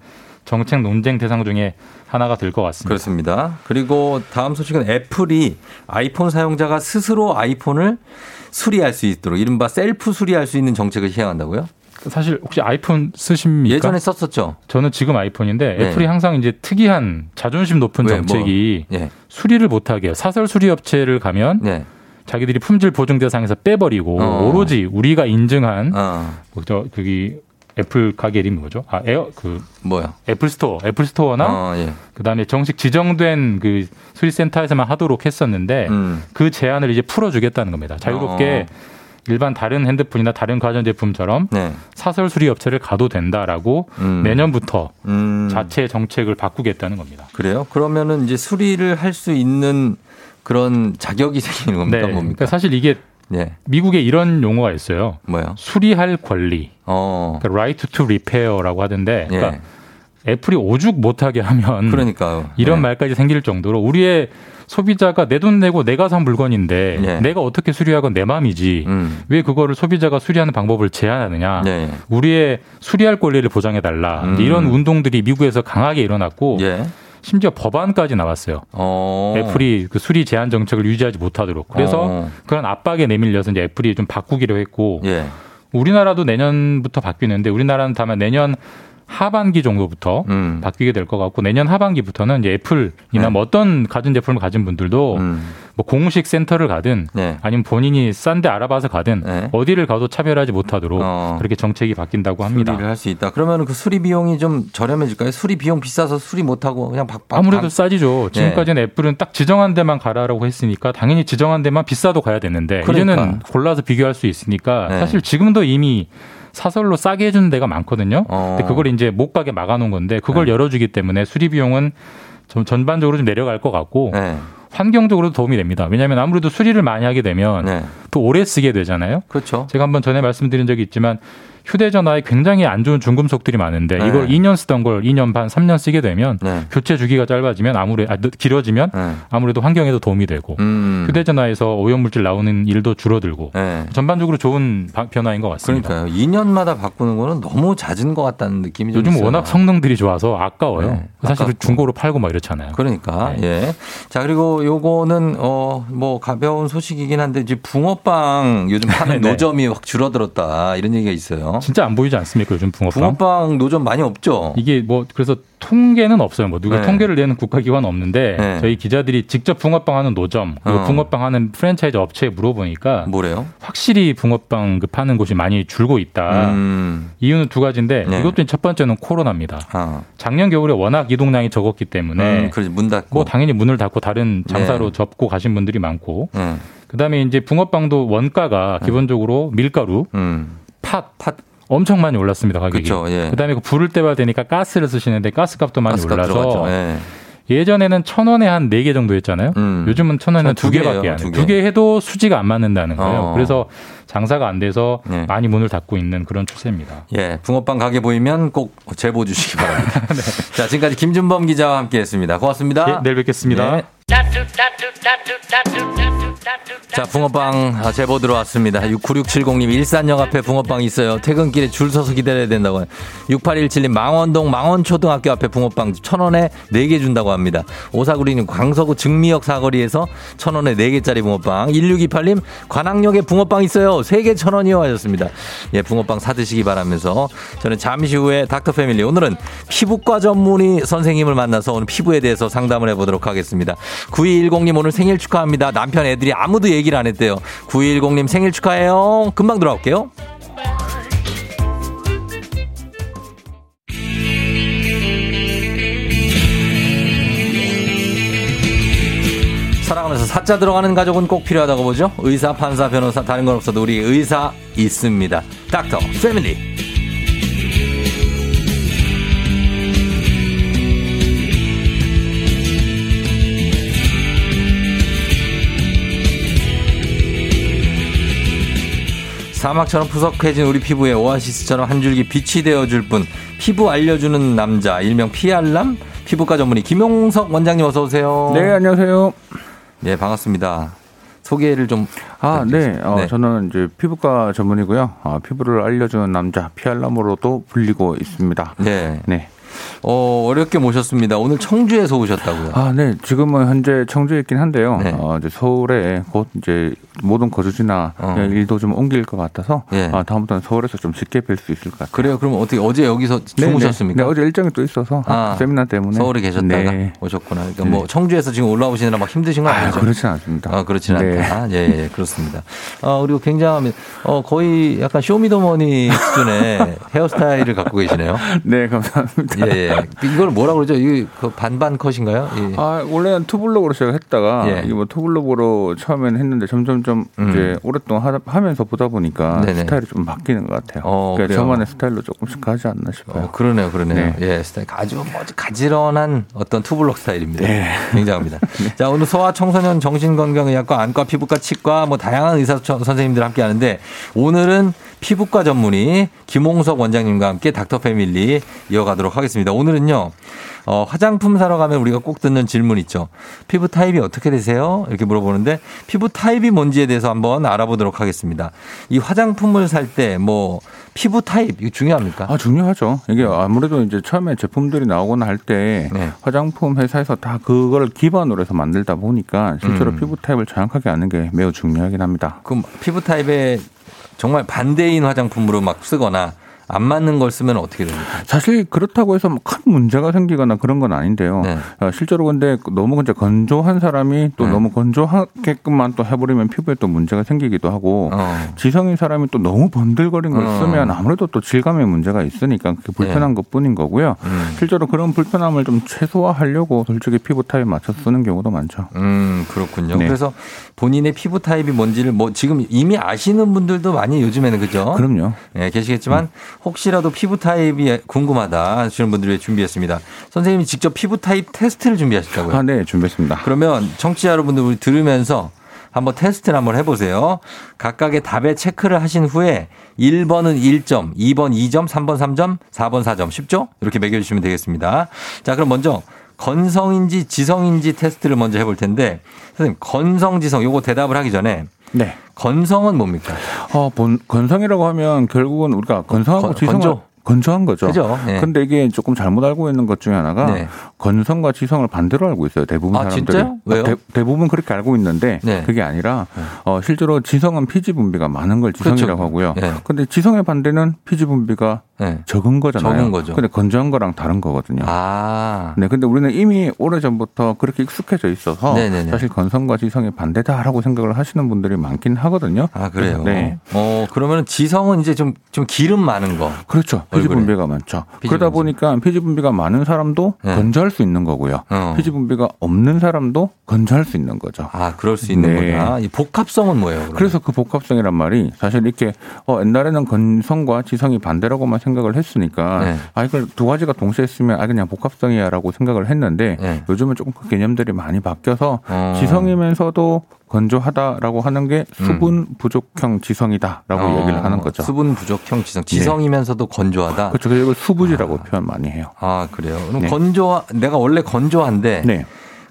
정책 논쟁 대상 중에 하나가 될 것 같습니다. 그렇습니다. 그리고 다음 소식은 애플이 아이폰 사용자가 스스로 아이폰을 수리할 수 있도록 이른바 셀프 수리할 수 있는 정책을 시행한다고요? 사실 혹시 아이폰 쓰십니까? 예전에 썼었죠. 저는 지금 아이폰인데 네. 애플이 항상 이제 특이한 자존심 높은 왜, 정책이 뭐, 예. 수리를 못하게 해요. 사설 수리 업체를 가면 네. 자기들이 품질 보증 대상에서 빼버리고 어. 오로지 우리가 인증한 어. 뭐저 저기 애플 가게 이름이 뭐죠? 아 에어 그 뭐야? 애플 스토어, 애플 스토어나 어, 예. 그다음에 정식 지정된 그 수리 센터에서만 하도록 했었는데 음. 그 제한을 이제 풀어 주겠다는 겁니다. 자유롭게 일반 다른 핸드폰이나 다른 가전제품처럼 네. 사설 수리 업체를 가도 된다라고 음. 내년부터 음. 자체 정책을 바꾸겠다는 겁니다. 그래요? 그러면은 이제 수리를 할 수 있는 그런 자격이 생기는 겁니까? 네. 뭡니까? 그러니까 사실 이게 예. 미국에 이런 용어가 있어요. 뭐요? 수리할 권리. 어. 그러니까 right to repair라고 하던데 예. 그러니까 애플이 오죽 못하게 하면 그러니까요. 이런 예. 말까지 생길 정도로 우리의 소비자가 내 돈 내고 내가 산 물건인데 예. 내가 어떻게 수리하건 내 마음이지 음. 왜 그거를 소비자가 수리하는 방법을 제한하느냐 예. 우리의 수리할 권리를 보장해 달라 음. 이런 운동들이 미국에서 강하게 일어났고 예. 심지어 법안까지 나왔어요. 어. 애플이 그 수리 제한 정책을 유지하지 못하도록 그래서 어. 그런 압박에 내밀려서 이제 애플이 좀 바꾸기로 했고 예. 우리나라도 내년부터 바뀌는데 우리나라는 다만 내년 하반기 정도부터 음. 바뀌게 될 것 같고 내년 하반기부터는 이제 애플이나 네. 뭐 어떤 가전 제품을 가진 분들도 음. 뭐 공식 센터를 가든 네. 아니면 본인이 싼 데 알아봐서 가든 네. 어디를 가도 차별하지 못하도록 어. 그렇게 정책이 바뀐다고 합니다. 수리를 할 수 있다. 그러면 그 수리 비용이 좀 저렴해질까요? 수리 비용 비싸서 수리 못 하고 그냥 박, 박 아무래도 박- 싸지죠. 지금까지는 애플은 딱 지정한 데만 가라라고 했으니까 당연히 지정한 데만 비싸도 가야 되는데 그러니까. 이제는 골라서 비교할 수 있으니까 네. 사실 지금도 이미 사설로 싸게 해주는 데가 많거든요. 어. 근데 그걸 이제 못 가게 막아놓은 건데 그걸 네. 열어주기 때문에 수리 비용은 좀 전반적으로 좀 내려갈 것 같고 네. 환경적으로도 도움이 됩니다. 왜냐하면 아무래도 수리를 많이 하게 되면 네. 또 오래 쓰게 되잖아요. 그렇죠. 제가 한번 전에 말씀드린 적이 있지만 휴대전화에 굉장히 안 좋은 중금속들이 많은데 네. 이걸 2년 쓰던 걸 2년 반, 3년 쓰게 되면 네. 교체 주기가 짧아지면 아무래 아, 길어지면 네. 아무래도 환경에도 도움이 되고 음. 휴대전화에서 오염물질 나오는 일도 줄어들고 네. 전반적으로 좋은 바- 변화인 것 같습니다. 그러니까요. 2년마다 바꾸는 거는 너무 잦은 것 같다는 느낌이 좀 요즘 있어요. 워낙 성능들이 좋아서 아까워요. 네, 사실 아깝고. 중고로 팔고 막 이렇잖아요. 그러니까 네. 예. 자 그리고 요거는 어 뭐 가벼운 소식이긴 한데 이제 붕어빵 요즘 파는 네. 노점이 확 줄어들었다 이런 얘기가 있어요. 진짜 안 보이지 않습니까 요즘 붕어빵? 붕어빵 노점 많이 없죠. 이게 뭐 그래서 통계는 없어요. 뭐 누가 네. 통계를 내는 국가기관 없는데 네. 저희 기자들이 직접 붕어빵 하는 노점 어. 붕어빵 하는 프랜차이즈 업체에 물어보니까 뭐래요? 확실히 붕어빵 그 파는 곳이 많이 줄고 있다. 음. 이유는 두 가지인데 네. 이것도 첫 번째는 코로나입니다. 아. 작년 겨울에 워낙 이동량이 적었기 때문에 음, 그래서 문 닫고. 뭐 당연히 문을 닫고 다른 장사로 네. 접고 가신 분들이 많고 네. 그다음에 이제 붕어빵도 원가가 기본적으로 밀가루, 음. 팥, 팥 엄청 많이 올랐습니다 가격이. 그쵸, 예. 그다음에 그 부를 때가 되니까 가스를 쓰시는데 가스값도 많이 가스값 올라서. 예. 예전에는 천 원에 한 네 개 정도 했잖아요. 음. 요즘은 천 원에 한두두 개밖에 안두 해요. 개. 두개 해도 수지가 안 맞는다는 거예요. 어. 그래서 장사가 안 돼서 네. 많이 문을 닫고 있는 그런 추세입니다. 예, 붕어빵 가게 보이면 꼭 제보 주시기 바랍니다. 네. 자, 지금까지 김준범 기자와 함께했습니다. 고맙습니다. 예, 내일 뵙겠습니다. 네. 자, 붕어빵 아, 제보 들어왔습니다. 69670님, 일산역 앞에 붕어빵 있어요. 퇴근길에 줄 서서 기다려야 된다고. 6817님, 망원동 망원초등학교 앞에 붕어빵 천 원에 4개 준다고 합니다. 5496님, 광서구 증미역 사거리에서 천 원에 4개짜리 붕어빵. 1628님, 관악역에 붕어빵 있어요. 3개 천 원이요. 하셨습니다. 예, 붕어빵 사드시기 바라면서 저는 잠시 후에 닥터 패밀리. 오늘은 피부과 전문의 선생님을 만나서 오늘 피부에 대해서 상담을 해보도록 하겠습니다. 9210님 오늘 생일 축하합니다. 남편 애들이 아무도 얘기를 안 했대요. 9210님 생일 축하해요. 금방 돌아올게요. 살아가면서 사자 들어가는 가족은 꼭 필요하다고 보죠. 의사, 판사, 변호사 다른 건 없어도 우리 의사 있습니다. 닥터 패밀리. 사막처럼 푸석해진 우리 피부에 오아시스처럼 한 줄기 빛이 되어줄 뿐 피부 알려주는 남자 일명 피알람 피부과 전문의 김용석 원장님 어서 오세요. 네, 안녕하세요. 네 반갑습니다. 소개를 좀 아, 네. 어, 네. 저는 이제 피부과 전문이고요. 어, 피부를 알려주는 남자 피알람으로도 불리고 있습니다. 네. 네. 어, 어렵게 모셨습니다. 오늘 청주에서 오셨다고요. 아, 네. 지금은 현재 청주에 있긴 한데요. 네. 어, 이제 서울에 곧 이제 모든 거주지나 어. 일도 좀 옮길 것 같아서 예. 아, 다음부터는 서울에서 좀 쉽게 뵐 수 있을 것 같아요. 그래요? 그럼 어떻게 어제 여기서 네, 주무셨습니까? 네. 네, 어제 일정이 또 있어서 아, 세미나 때문에 서울에 계셨다가 네. 오셨구나. 그러니까 네. 뭐 청주에서 지금 올라오시느라 막 힘드신 거 아, 아니죠? 그렇진 않습니다. 아, 그렇진 네. 않다. 예, 예, 그렇습니다. 어, 그리고 굉장히, 어, 거의 약간 쇼미더머니 수준의 헤어스타일을 갖고 계시네요. 네, 감사합니다. 예, 예. 이걸 뭐라 그러죠? 이게 그 반반 컷인가요? 예. 아, 원래는 투블럭으로 시작했다가 예. 이게 뭐 투블럭으로 처음에는 했는데 점점 좀 음. 이제 오랫동안 하, 하면서 보다 보니까 네네. 스타일이 좀 바뀌는 것 같아요. 어, 그러니까 그래요? 저만의 스타일로 조금씩 가지 않나 싶어요. 어, 그러네요, 그러네요. 네. 예, 스타일 아주 뭐 가지런한 어떤 투블럭 스타일입니다. 네. 굉장합니다. 자, 오늘 소아 청소년 정신건강의학과 안과 피부과 치과 뭐 다양한 의사 처- 선생님들 함께 하는데 오늘은 피부과 전문의 김홍석 원장님과 함께 닥터 패밀리 이어가도록 하겠습니다. 오늘은요. 어, 화장품 사러 가면 우리가 꼭 듣는 질문 있죠. 피부 타입이 어떻게 되세요? 이렇게 물어보는데 피부 타입이 뭔지에 대해서 한번 알아보도록 하겠습니다. 이 화장품을 살 때 뭐 피부 타입 이거 중요합니까? 아, 중요하죠. 이게 아무래도 이제 처음에 제품들이 나오거나 할때 네. 화장품 회사에서 다 그걸 기반으로 해서 만들다 보니까 실제로 음. 피부 타입을 정확하게 아는 게 매우 중요하긴 합니다. 그럼 피부 타입에 정말 반대인 화장품으로 막 쓰거나 안 맞는 걸 쓰면 어떻게 됩니까? 사실 그렇다고 해서 뭐큰 문제가 생기거나 그런 건 아닌데요. 네. 어, 실제로 근데 너무 이제 건조한 사람이 또 네. 너무 건조하게끔만 또 해버리면 피부에 또 문제가 생기기도 하고 어. 지성인 사람이 또 너무 번들거린 걸 어. 쓰면 아무래도 또 질감에 문제가 있으니까 그게 불편한 것뿐인 거고요. 음. 실제로 그런 불편함을 좀 최소화하려고 솔직히 피부 타입 맞춰 쓰는 경우도 많죠. 음, 그렇군요. 네. 그래서 본인의 피부 타입이 뭔지를 뭐 지금 이미 아시는 분들도 많이 요즘에는 그죠? 그럼요. 예, 계시겠지만 혹시라도 피부 타입이 궁금하다 하시는 분들을 위해 준비했습니다. 선생님이 직접 피부 타입 테스트를 준비하셨다고요? 아, 네, 준비했습니다. 그러면 청취자 여러분들 우리 들으면서 한번 테스트를 한번 해보세요. 각각의 답에 체크를 하신 후에 1번은 1점, 2번 2점, 3번 3점, 4번 4점. 쉽죠? 이렇게 매겨주시면 되겠습니다. 자, 그럼 먼저 건성인지 지성인지 테스트를 먼저 해볼 텐데 선생님 건성 지성 요거 대답을 하기 전에 네. 건성은 뭡니까? 어, 본, 건성이라고 하면 결국은 우리가 건성하고 건- 지성을 건조. 건조한 거죠. 그죠? 예. 근데 이게 조금 잘못 알고 있는 것 중에 하나가 네. 건성과 지성을 반대로 알고 있어요. 대부분 아, 사람들이. 왜요? 대, 부분 그렇게 알고 있는데 네. 그게 아니라 어, 실제로 지성은 피지 분비가 많은 걸 지성이라고 그렇죠. 하고요. 예. 근데 지성의 반대는 피지 분비가 네. 적은 거잖아요. 적은 거죠. 근데 건조한 거랑 다른 거거든요. 아. 네, 근데 우리는 이미 오래전부터 그렇게 익숙해져 있어서 네네네. 사실 건성과 지성이 반대다라고 생각을 하시는 분들이 많긴 하거든요. 아, 그래요? 네. 어, 그러면 지성은 이제 좀, 좀 기름 많은 거. 그렇죠. 피지. 분비가 많죠. 피지 그러다. 보니까 피지 분비가 많은 사람도 네. 건조할 수 있는 거고요. 어. 피지 분비가 없는 사람도 건조할 수 있는 거죠. 아, 그럴 수 있는 네. 거구나. 이 복합성은 뭐예요? 그러면? 그래서 그 복합성이란 말이 사실 이렇게 어, 옛날에는 건성과 지성이 반대라고만 생각 을 했으니까 네. 아 이걸 두 가지가 동시에 쓰면 아 그냥 복합성이야라고 생각을 했는데 네. 요즘은 조금 그 개념들이 많이 바뀌어서 어. 지성이면서도 건조하다라고 하는 게 수분 부족형 지성이다라고 어, 얘기를 하는 거죠. 수분 부족형 지성. 지성이면서도 건조하다. 그렇죠. 이걸 수부지라고 표현 많이 해요. 아, 그래요. 그럼 네. 건조, 내가 원래 건조한데.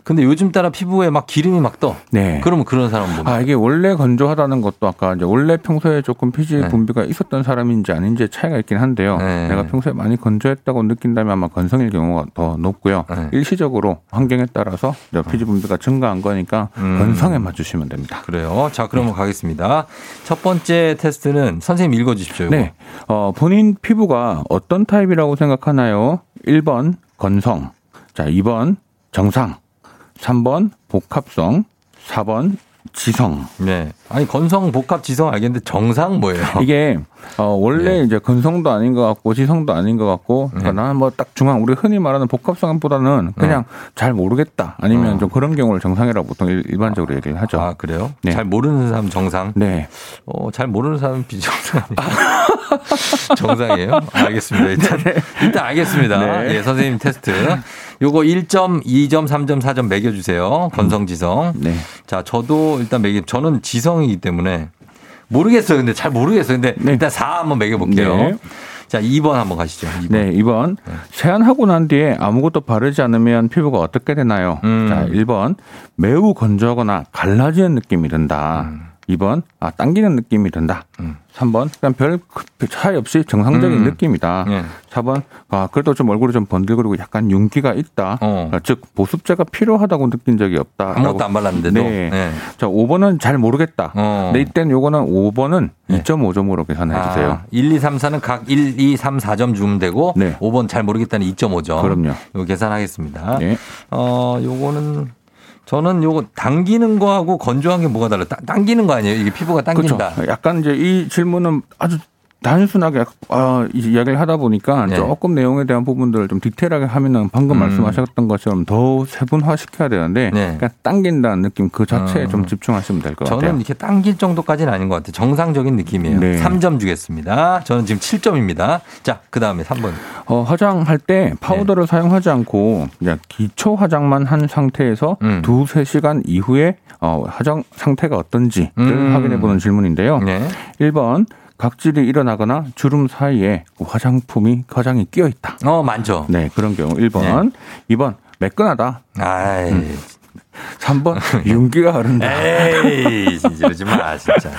네. 근데 요즘 따라 피부에 막 기름이 막 떠. 네. 그러면 그런 사람은 뭡니까? 아, 이게 원래 건조하다는 것도 아까 이제 원래 평소에 조금 피지 네. 분비가 있었던 사람인지 아닌지 차이가 있긴 한데요. 네. 내가 평소에 많이 건조했다고 느낀다면 아마 건성일 경우가 더 높고요. 네. 일시적으로 환경에 따라서 피지 분비가 증가한 거니까 음. 건성에 맞추시면 됩니다. 그래요. 자, 그러면 가겠습니다. 첫 번째 테스트는 선생님 읽어주십시오. 이거. 네. 어, 본인 피부가 어떤 타입이라고 생각하나요? 1번 건성. 자, 2번 정상. 3번 복합성. 4번 지성. 네. 아니, 건성, 복합, 지성 알겠는데 정상 뭐예요? 이게 어, 원래 네. 이제 건성도 아닌 것 같고 지성도 아닌 것 같고 그러니까 나는 뭐 딱 중앙 우리 흔히 말하는 복합성보다는 그냥 잘 모르겠다 아니면 어. 좀 그런 경우를 정상이라고 보통 일- 일반적으로 얘기를 하죠. 아, 그래요? 네. 잘 모르는 사람 정상? 네. 어, 잘 모르는 사람은 비정상? 정상이에요? 알겠습니다. 일단, 일단 알겠습니다. 네. 예, 선생님 테스트. 요거 1점, 2점, 3점, 4점 매겨주세요. 건성, 지성. 네. 자, 저도 일단 매기, 저는 지성이기 때문에 모르겠어요. 근데 잘 모르겠어요. 근데 네. 일단 4 한번 매겨볼게요. 네. 자, 2번 한번 가시죠. 2번. 네, 2번. 세안하고 난 뒤에 아무것도 바르지 않으면 피부가 어떻게 되나요? 음. 자, 1번. 매우 건조하거나 갈라지는 느낌이 든다. 2번 아 당기는 느낌이 든다. 3번 그냥 별 차이 없이 정상적인 음. 느낌이다. 예. 4번 아 그래도 좀 얼굴이 좀 번들거리고 약간 윤기가 있다. 어. 아, 즉 보습제가 필요하다고 느낀 적이 없다. 아무것도 안 발랐는데도. 네. 네. 자 5번은 잘 모르겠다. 어. 네, 이때는 요거는 5번은 2.5점으로 계산해 주세요. 아, 1, 2, 3, 4는 각 1, 2, 3, 4점 주면 되고 네. 5번 잘 모르겠다는 2.5점. 그럼요. 이거 계산하겠습니다. 네. 어, 요거는 저는 요거 당기는 거하고 건조한 게 뭐가 달라? 따- 당기는 거 아니에요? 이게 피부가 당긴다. 그렇죠. 약간 이제 이 질문은 아주 단순하게 아, 이 이야기를 하다 보니까 네. 조금 내용에 대한 부분들을 좀 디테일하게 하면은 방금 음. 말씀하셨던 것처럼 더 세분화 시켜야 되는데 네. 그냥 당긴다는 느낌 그 자체에 음. 좀 집중하시면 될것 저는 같아요. 이렇게 당길 정도까지는 아닌 것 같아요. 정상적인 느낌이에요. 네. 3점 주겠습니다. 저는 지금 7점입니다. 자, 그 다음에 3번. 어, 화장할 때 파우더를 사용하지 않고 그냥 기초 화장만 한 상태에서 음. 두세 시간 이후에 어, 화장 상태가 어떤지를 음. 확인해 보는 질문인데요. 네. 1번 각질이 일어나거나 주름 사이에 화장품이 화장이 끼어 있다. 어, 많죠. 네, 그런 경우 1번. 2번 매끈하다. 아이. 음. 3번 윤기가 흐른다. 에이, 진짜 이러지 마, 진짜.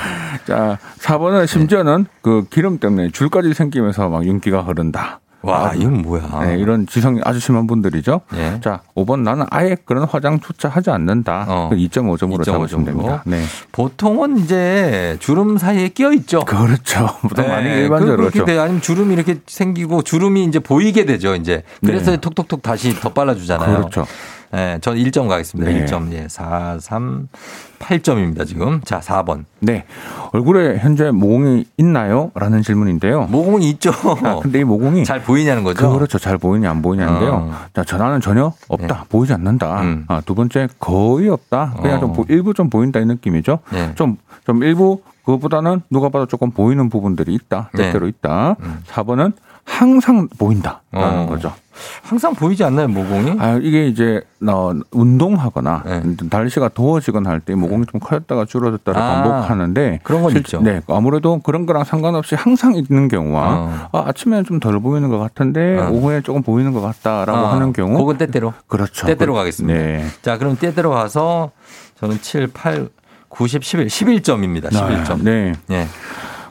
자, 4번은 심지어는 그 기름 때문에 줄까지 생기면서 막 윤기가 흐른다. 와, 이건 뭐야. 네, 이런 지성이 아주 심한 분들이죠. 예. 자, 5번 나는 아예 그런 화장조차 하지 않는다. 어. 그 2.5점으로 2.5 잡으시면. 됩니다. 네. 보통은 이제 주름 사이에 끼어 있죠. 그렇죠. 보통 많이 네, 일반적으로 그렇게 그렇죠. 돼요. 아니면 주름이 이렇게 생기고 주름이 이제 보이게 되죠. 이제 그래서 네. 톡톡톡 다시 더 발라 주잖아요. 그렇죠. 네, 전 1점 가겠습니다. 네. 1점. 예, 4, 3, 8점입니다, 지금. 자, 4번. 네. 얼굴에 현재 모공이 있나요? 라는 질문인데요. 모공이 있죠. 아, 근데 이 모공이 잘 보이냐는 거죠? 그렇죠. 잘 보이냐 안 보이냐인데요. 어. 자, 전화는 전혀 없다. 보이지 않는다. 음. 아, 두 번째 거의 없다. 그냥 어. 좀 보- 일부 좀 보인다 이 느낌이죠. 네. 좀, 좀 일부 그것보다는 누가 봐도 조금 보이는 부분들이 있다. 네. 때때로 있다. 음. 4번은 4번은 항상 보인다라는 어. 거죠. 항상 보이지 않나요, 모공이? 아, 이게 이제 어, 운동하거나 네. 날씨가 더워지거나 할 때 모공이 좀 커졌다가 줄어들다를 아, 반복하는데 그런 건 실- 있죠. 네, 아무래도 그런 거랑 상관없이 항상 있는 경우와 어. 아, 아침에는 좀 덜 보이는 것 같은데 어. 오후에 조금 보이는 것 같다라고 어, 하는 경우 그건 때때로. 그렇죠. 때때로 그- 가겠습니다. 네. 자, 그럼 때때로 가서 저는 7, 8, 90, 11, 11점입니다. 11점. 네. 예.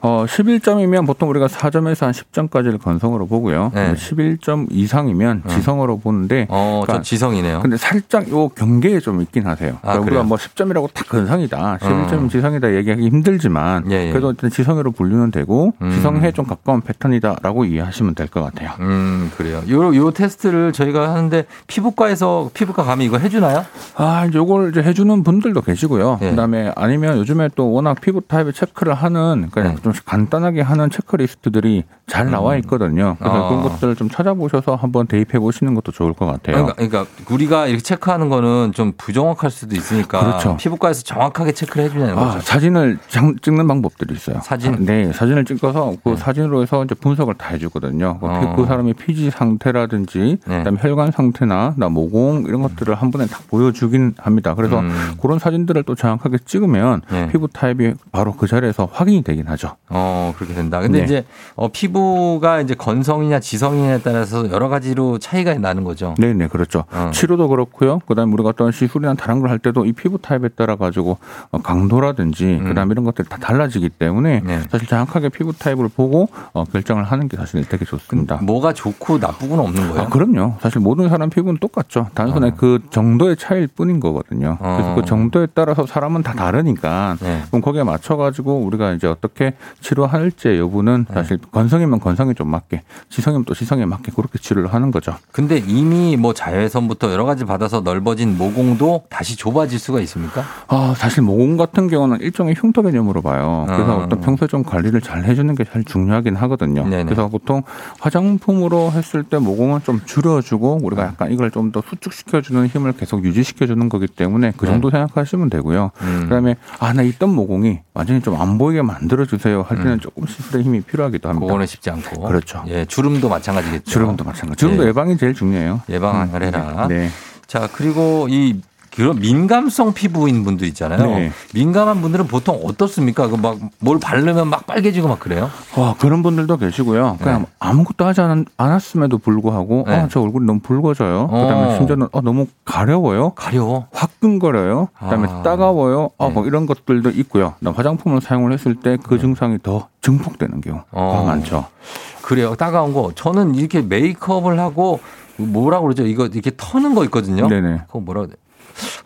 어, 11점이면 보통 우리가 4점에서 한 10점까지를 건성으로 보고요. 네. 11점 이상이면 지성으로 보는데 어, 저 그러니까 지성이네요. 근데 살짝 요 경계에 좀 있긴 하세요. 아, 그러니까? 우리가 뭐 10점이라고 딱 근성이다. 11점 음. 지성이다 얘기하기 힘들지만 예, 예. 그래도 일단 지성으로 분류는 되고 음. 지성에 좀 가까운 패턴이다라고 이해하시면 될 것 같아요. 음, 그래요. 요, 요 테스트를 저희가 하는데 피부과에서 피부과 가면 이거 해주나요? 아, 요걸 이제 해주는 분들도 계시고요. 예. 그 다음에 아니면 요즘에 또 워낙 피부 타입을 체크를 하는 그냥 네. 좀 간단하게 하는 체크리스트들이 잘 나와 있거든요. 그래서 음. 어. 그런 것들을 좀 찾아보셔서 한번 대입해 보시는 것도 좋을 것 같아요. 그러니까, 그러니까 우리가 이렇게 체크하는 거는 좀 부정확할 수도 있으니까 그렇죠. 피부과에서 정확하게 체크를 해주냐는 거죠. 아, 사진을 장- 찍는 방법들이 있어요. 사진? 아, 네, 사진을 찍어서 그 네. 사진으로 해서 이제 분석을 다 해주거든요. 그, 어. 그 사람의 피지 상태라든지, 네. 그다음에 혈관 상태나 나 모공 이런 것들을 한 번에 다 보여주긴 합니다. 그래서 음. 그런 사진들을 또 정확하게 찍으면 네. 피부 타입이 바로 그 자리에서 확인이 되긴 하죠. 어, 그렇게 된다. 근데 네. 이제 어, 피부가 이제 건성이냐 지성이냐에 따라서 여러 가지로 차이가 나는 거죠. 네, 네, 그렇죠. 어. 치료도 그렇고요. 그다음에 우리가 어떤 시술이나 다른 걸 할 때도 이 피부 타입에 따라 가지고 어, 강도라든지 그다음에 이런 것들이 다 달라지기 때문에 음. 네. 사실 정확하게 피부 타입을 보고 어, 결정을 하는 게 사실 되게 좋습니다. 뭐가 좋고 나쁘고는 없는 거예요. 아, 그럼요. 사실 모든 사람 피부는 똑같죠. 단순히 어. 그 정도의 차이일 뿐인 거거든요. 그래서 어. 그 정도에 따라서 사람은 다 다르니까 네. 그럼 거기에 맞춰 가지고 우리가 이제 어떻게 치료할지 여부는 네. 사실 건성이면 건성에 좀 맞게, 지성이면 또 지성에 맞게 그렇게 치료를 하는 거죠. 근데 이미 뭐 자외선부터 여러 가지 받아서 넓어진 모공도 다시 좁아질 수가 있습니까? 아, 사실 모공 같은 경우는 일종의 흉터 개념으로 봐요. 그래서 어. 어떤 평소에 좀 관리를 잘 해주는 게 제일 중요하긴 하거든요. 네네. 그래서 보통 화장품으로 했을 때 모공은 좀 줄여주고 우리가 약간 이걸 좀 더 수축시켜주는 힘을 계속 유지시켜주는 거기 때문에 그 정도 생각하시면 되고요. 네. 음. 그다음에 아, 나 있던 모공이 완전히 좀 안 보이게 만들어주세요 할 때는 조금 시술의 힘이 필요하기도 합니다. 음. 그거는 쉽지 않고. 그렇죠. 예, 주름도 마찬가지겠죠. 주름도 마찬가지. 주름도 예. 예방이 제일 중요해요. 예방을 해라. 네. 자, 그리고 이 그런 민감성 피부인 분도 있잖아요. 네. 민감한 분들은 보통 어떻습니까? 그 막 뭘 바르면 막 빨개지고 막 그래요? 와 그런 분들도 계시고요. 그냥 아무것도 하지 않, 않았음에도 불구하고 네. 아, 저 얼굴이 너무 붉어져요. 그다음에 어. 심지어는 어, 너무 가려워요. 가려워. 화끈거려요. 그다음에 아. 따가워요. 아, 네. 뭐 이런 것들도 있고요. 화장품을 사용을 했을 때 그 증상이 더 증폭되는 경우가 어. 많죠. 그래요. 따가운 거. 저는 이렇게 메이크업을 하고 뭐라고 그러죠? 이거 이렇게 터는 거 있거든요. 네네. 그거 뭐라 그래?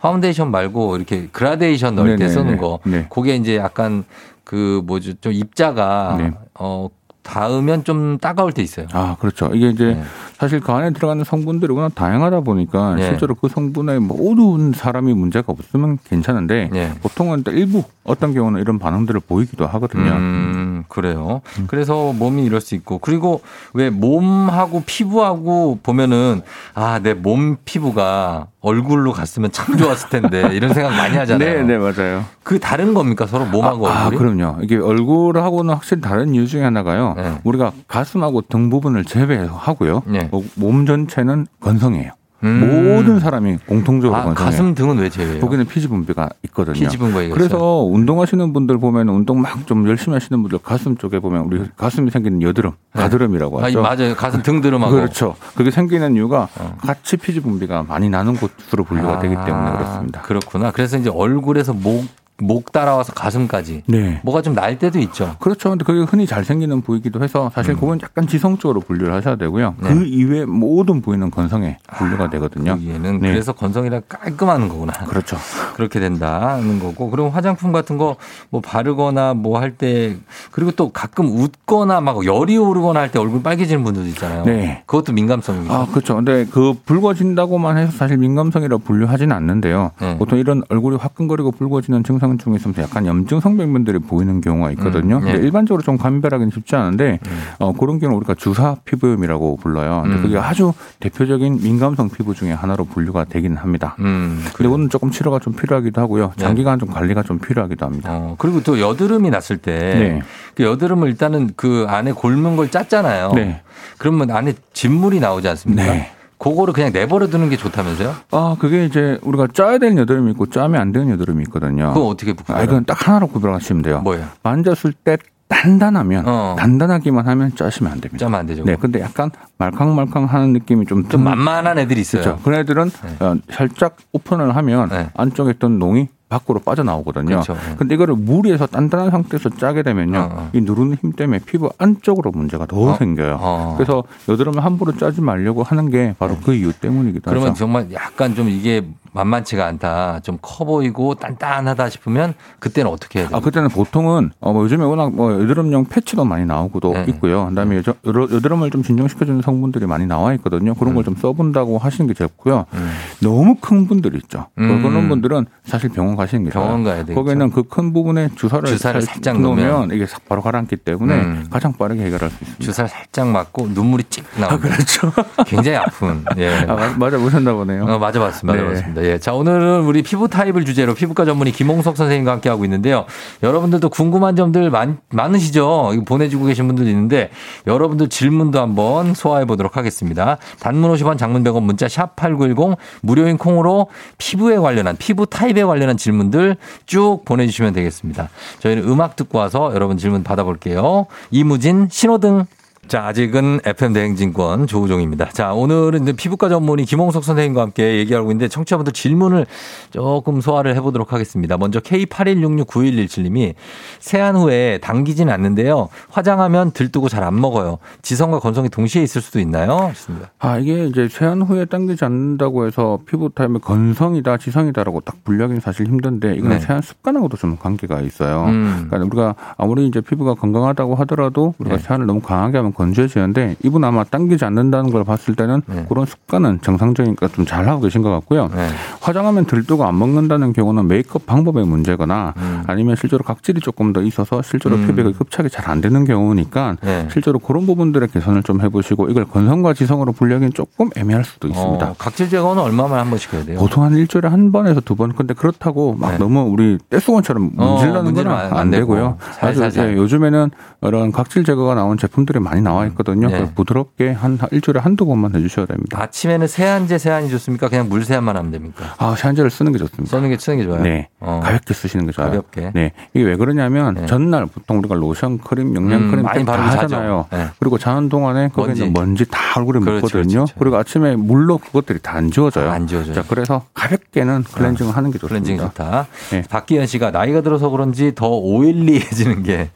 파운데이션 말고 이렇게 그라데이션 넣을 때. 쓰는 거. 네. 그게 이제 약간 그 뭐죠? 좀 입자가 네. 어 닿으면 좀 따가울 때 있어요. 아, 그렇죠. 이게 이제 네. 사실 그 안에 들어가는 성분들이 워낙 다양하다 보니까 네. 실제로 그 성분에 모든 사람이 문제가 없으면 괜찮은데 네. 보통은 또 일부 어떤 경우는 이런 반응들을 보이기도 하거든요. 음, 그래요. 그래서 몸이 이럴 수 있고 그리고 왜 몸하고 피부하고 보면은 아, 내 몸 피부가 얼굴로 갔으면 참 좋았을 텐데 이런 생각 많이 하잖아요. 네, 네, 맞아요. 그 다른 겁니까? 서로 몸하고 아, 얼굴이? 그럼요. 이게 얼굴하고는 확실히 다른 이유 중에 하나가요. 네. 우리가 가슴하고 등 부분을 제외하고요. 네. 뭐, 몸 전체는 건성이에요. 음. 모든 사람이 공통적으로 아, 건성해요. 가슴 등은 왜 제외해요? 거기는 피지 분비가 있거든요. 피지 분비가 있어요. 그래서 운동하시는 분들 보면 운동 막 좀 열심히 하시는 분들 가슴 쪽에 보면 우리 가슴이 생기는 여드름, 가드름이라고 네. 아니, 하죠. 맞아요. 가슴 등 드름하고. 그렇죠. 그게 생기는 이유가 어. 같이 피지 분비가 많이 나는 곳으로 분류가 되기 때문에 아, 그렇습니다. 그렇구나. 그래서 이제 얼굴에서 목, 목 따라와서 가슴까지. 네. 뭐가 좀 날 때도 있죠. 그렇죠. 근데 그게 흔히 잘 생기는 부위이기도 해서 사실 그건 약간 지성적으로 분류를 하셔야 되고요. 음. 네. 그 이외 모든 부위는 건성에 분류가 되거든요. 얘는 네. 그래서 건성이라 깔끔한 거구나. 그렇죠. 그렇게 된다는 거고. 그리고 화장품 같은 거 뭐 바르거나 뭐 할 때 그리고 또 가끔 웃거나 막 열이 오르거나 할 때 얼굴 빨개지는 분들도 있잖아요. 네. 그것도 민감성입니다. 아, 그렇죠. 근데 그 붉어진다고만 해서 사실 민감성이라 분류하지는 않는데요. 네. 보통 이런 얼굴이 화끈거리고 붉어지는 증상 중에 있으면 약간 염증 성병변들이 보이는 경우가 있거든요. 음, 네. 근데 일반적으로 좀 감별하기는 쉽지 않은데 음. 어, 그런 경우는 우리가 주사 피부염이라고 불러요. 근데 음. 그게 아주 대표적인 민감성 피부 중에 하나로 분류가 되긴 합니다. 음. 근데 오늘 조금 치료가 좀 필요하기도 하고요. 네. 장기간 좀 관리가 좀 필요하기도 합니다. 어, 그리고 또 여드름이 났을 때 네. 그 여드름을 일단은 그 안에 골문 걸 짰잖아요. 네. 그러면 안에 진물이 나오지 않습니까? 네. 그거를 그냥 내버려 두는 게 좋다면서요? 아, 그게 이제 우리가 짜야 되는 여드름이 있고 짜면 안 되는 여드름이 있거든요. 그거 어떻게 아, 구분해요? 이건 딱 하나로 구별하시면 돼요. 뭐예요? 만졌을 때 단단하면 어. 단단하기만 하면 짜시면 안 됩니다. 짜면 안 되죠. 네, 근데 약간 말캉말캉하는 느낌이 좀, 좀 드- 만만한 애들이 있어요. 그렇죠. 그런 애들은 네. 어, 살짝 오픈을 하면 네. 안쪽에 있던 농이 밖으로 빠져나오거든요. 그렇죠. 네. 근데 이거를 무리해서 단단한 상태에서 짜게 되면요. 어, 어. 이 누르는 힘 때문에 피부 안쪽으로 문제가 더 어? 생겨요. 어. 그래서 여드름을 함부로 짜지 말려고 하는 게 바로 그 이유 때문이기도 그러면 하죠. 정말 약간 좀 이게 만만치가 않다. 좀 커 보이고 단단하다 싶으면 그때는 어떻게 해야 돼요? 아, 그때는 보통은, 어, 뭐 요즘에 워낙 뭐 여드름용 패치도 많이 나오고도 네. 있고요. 그 다음에 여저- 여러- 여드름을 좀 진정시켜주는 성분들이 많이 나와 있거든요. 그런 걸 좀 써본다고 하시는 게 좋고요. 음. 너무 큰 분들 있죠. 음. 그런 분들은 사실 병원 가시는 게 좋아요. 병원 가야 되겠죠. 거기는 그 큰 부분에 주사를, 주사를 살- 살짝 놓으면 놓으면 이게 싹 바로 가라앉기 때문에 음. 가장 빠르게 해결할 수 있습니다. 주사를 살짝 맞고 눈물이 찍 나오고 그렇죠. 굉장히 아픈. 예. 아, 맞- 맞아 보셨나 보네요. 어, 맞아 봤습니다. 맞아 네. 봤습니다. 예. 자, 오늘은 우리 피부 타입을 주제로 피부과 전문의 김홍석 선생님과 함께 하고 있는데요. 여러분들도 궁금한 점들 많, 많으시죠? 이거 보내주고 계신 분들 있는데 여러분들 질문도 한번 소화해 보도록 하겠습니다. 단문 50원 장문 100원 문자 샵 8910 무료인 콩으로 피부에 관련한 피부 타입에 관련한 질문들 쭉 보내 주시면 되겠습니다. 저희는 음악 듣고 와서 여러분 질문 받아볼게요. 이무진 신호등 자, 아직은 FM 대행진권 조우종입니다. 자, 오늘은 이제 피부과 전문의 김홍석 선생님과 함께 얘기하고 있는데 청취자분들 질문을 조금 소화를 해보도록 하겠습니다. 먼저 K81669117님이 세안 후에 당기진 않는데요. 화장하면 들뜨고 잘 안 먹어요. 지성과 건성이 동시에 있을 수도 있나요? 좋습니다. 아, 이게 이제 세안 후에 당기지 않는다고 해서 피부 타입의 건성이다, 지성이다라고 딱 분류하기는 사실 힘든데 이거는 네. 세안 습관하고도 좀 관계가 있어요. 음. 그러니까 우리가 아무리 이제 피부가 건강하다고 하더라도 우리가 네. 세안을 너무 강하게 하면 건조해지는데 이분 아마 당기지 않는다는 걸 봤을 때는 네. 그런 습관은 정상적이니까 좀 잘 하고 계신 것 같고요. 네. 화장하면 들뜨고 안 먹는다는 경우는 메이크업 방법의 문제거나 음. 아니면 실제로 각질이 조금 더 있어서 실제로 음. 피부가 흡착이 잘 안 되는 경우니까 네. 실제로 그런 부분들의 개선을 좀 해보시고 이걸 건성과 지성으로 분류하기는 조금 애매할 수도 있습니다. 어, 각질 제거는 얼마만에 한 번씩 해야 돼요? 보통 한 일주일에 한 번에서 두 번. 근데 그렇다고 막 네. 너무 우리 떼수건처럼 어, 문질러는 건 문지르면 안, 안 되고. 되고요. 아주 살살살. 이제 요즘에는 이런 각질 제거가 나온 제품들이 많이 나와 있거든요. 네. 부드럽게 한 일주일에 한두 번만 해주셔야 됩니다. 아침에는 세안제 세안이 좋습니까? 그냥 물 세안만 하면 됩니까? 아, 세안제를 쓰는 게 좋습니다. 쓰는 게 쓰는 게 좋아요. 네. 어. 가볍게 쓰시는 게 좋아요. 가볍게. 네. 이게 왜 그러냐면 전날 보통 우리가 로션 크림, 영양 음, 크림 많이 다. 하잖아요. 네. 그리고 자는 동안에 거기에 먼지. 먼지 다 얼굴에 그렇죠, 묻거든요. 그렇죠, 그리고 아침에 물로 그것들이 다 안 지워져요. 안 지워져요. 자, 그래서 가볍게는 클렌징을 하는 게 좋습니다. 클렌징 좋다. 네. 박기현 씨가 나이가 들어서 그런지 더 oily해지는 게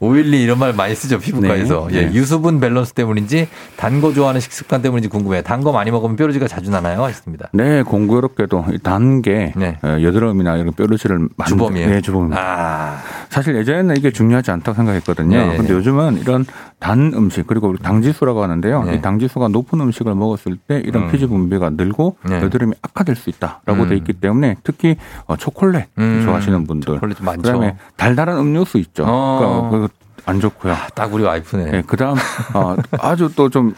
oily 이런 말 많이 쓰죠 피부과에서 네, 예, 네. 유수분 밸런스 때문인지 단 거 좋아하는 식습관 때문인지 궁금해요. 단 거 많이 먹으면 뾰루지가 자주 나나요? 하셨습니다. 네, 공교롭게도 단게 네. 여드름이나 이런 뾰루지를 만들- 주범이에요? 네, 주범. 아, 사실 예전에는 이게 중요하지 않다고 생각했거든요. 네, 근데 네. 요즘은 이런 단 음식 그리고 당지수라고 하는데요. 네. 이 당지수가 높은 음식을 먹었을 때 이런 음. 피지 분비가 늘고 네. 여드름이 악화될 수 있다라고 음. 돼 있기 때문에 특히 어, 초콜릿 음. 좋아하시는 분들, 초콜릿. 그다음에 달달한 음료수 있죠. 어. 그러니까 그거 안 좋고요. 딱 우리 와이프네. 네, 그다음 어, 아주 또좀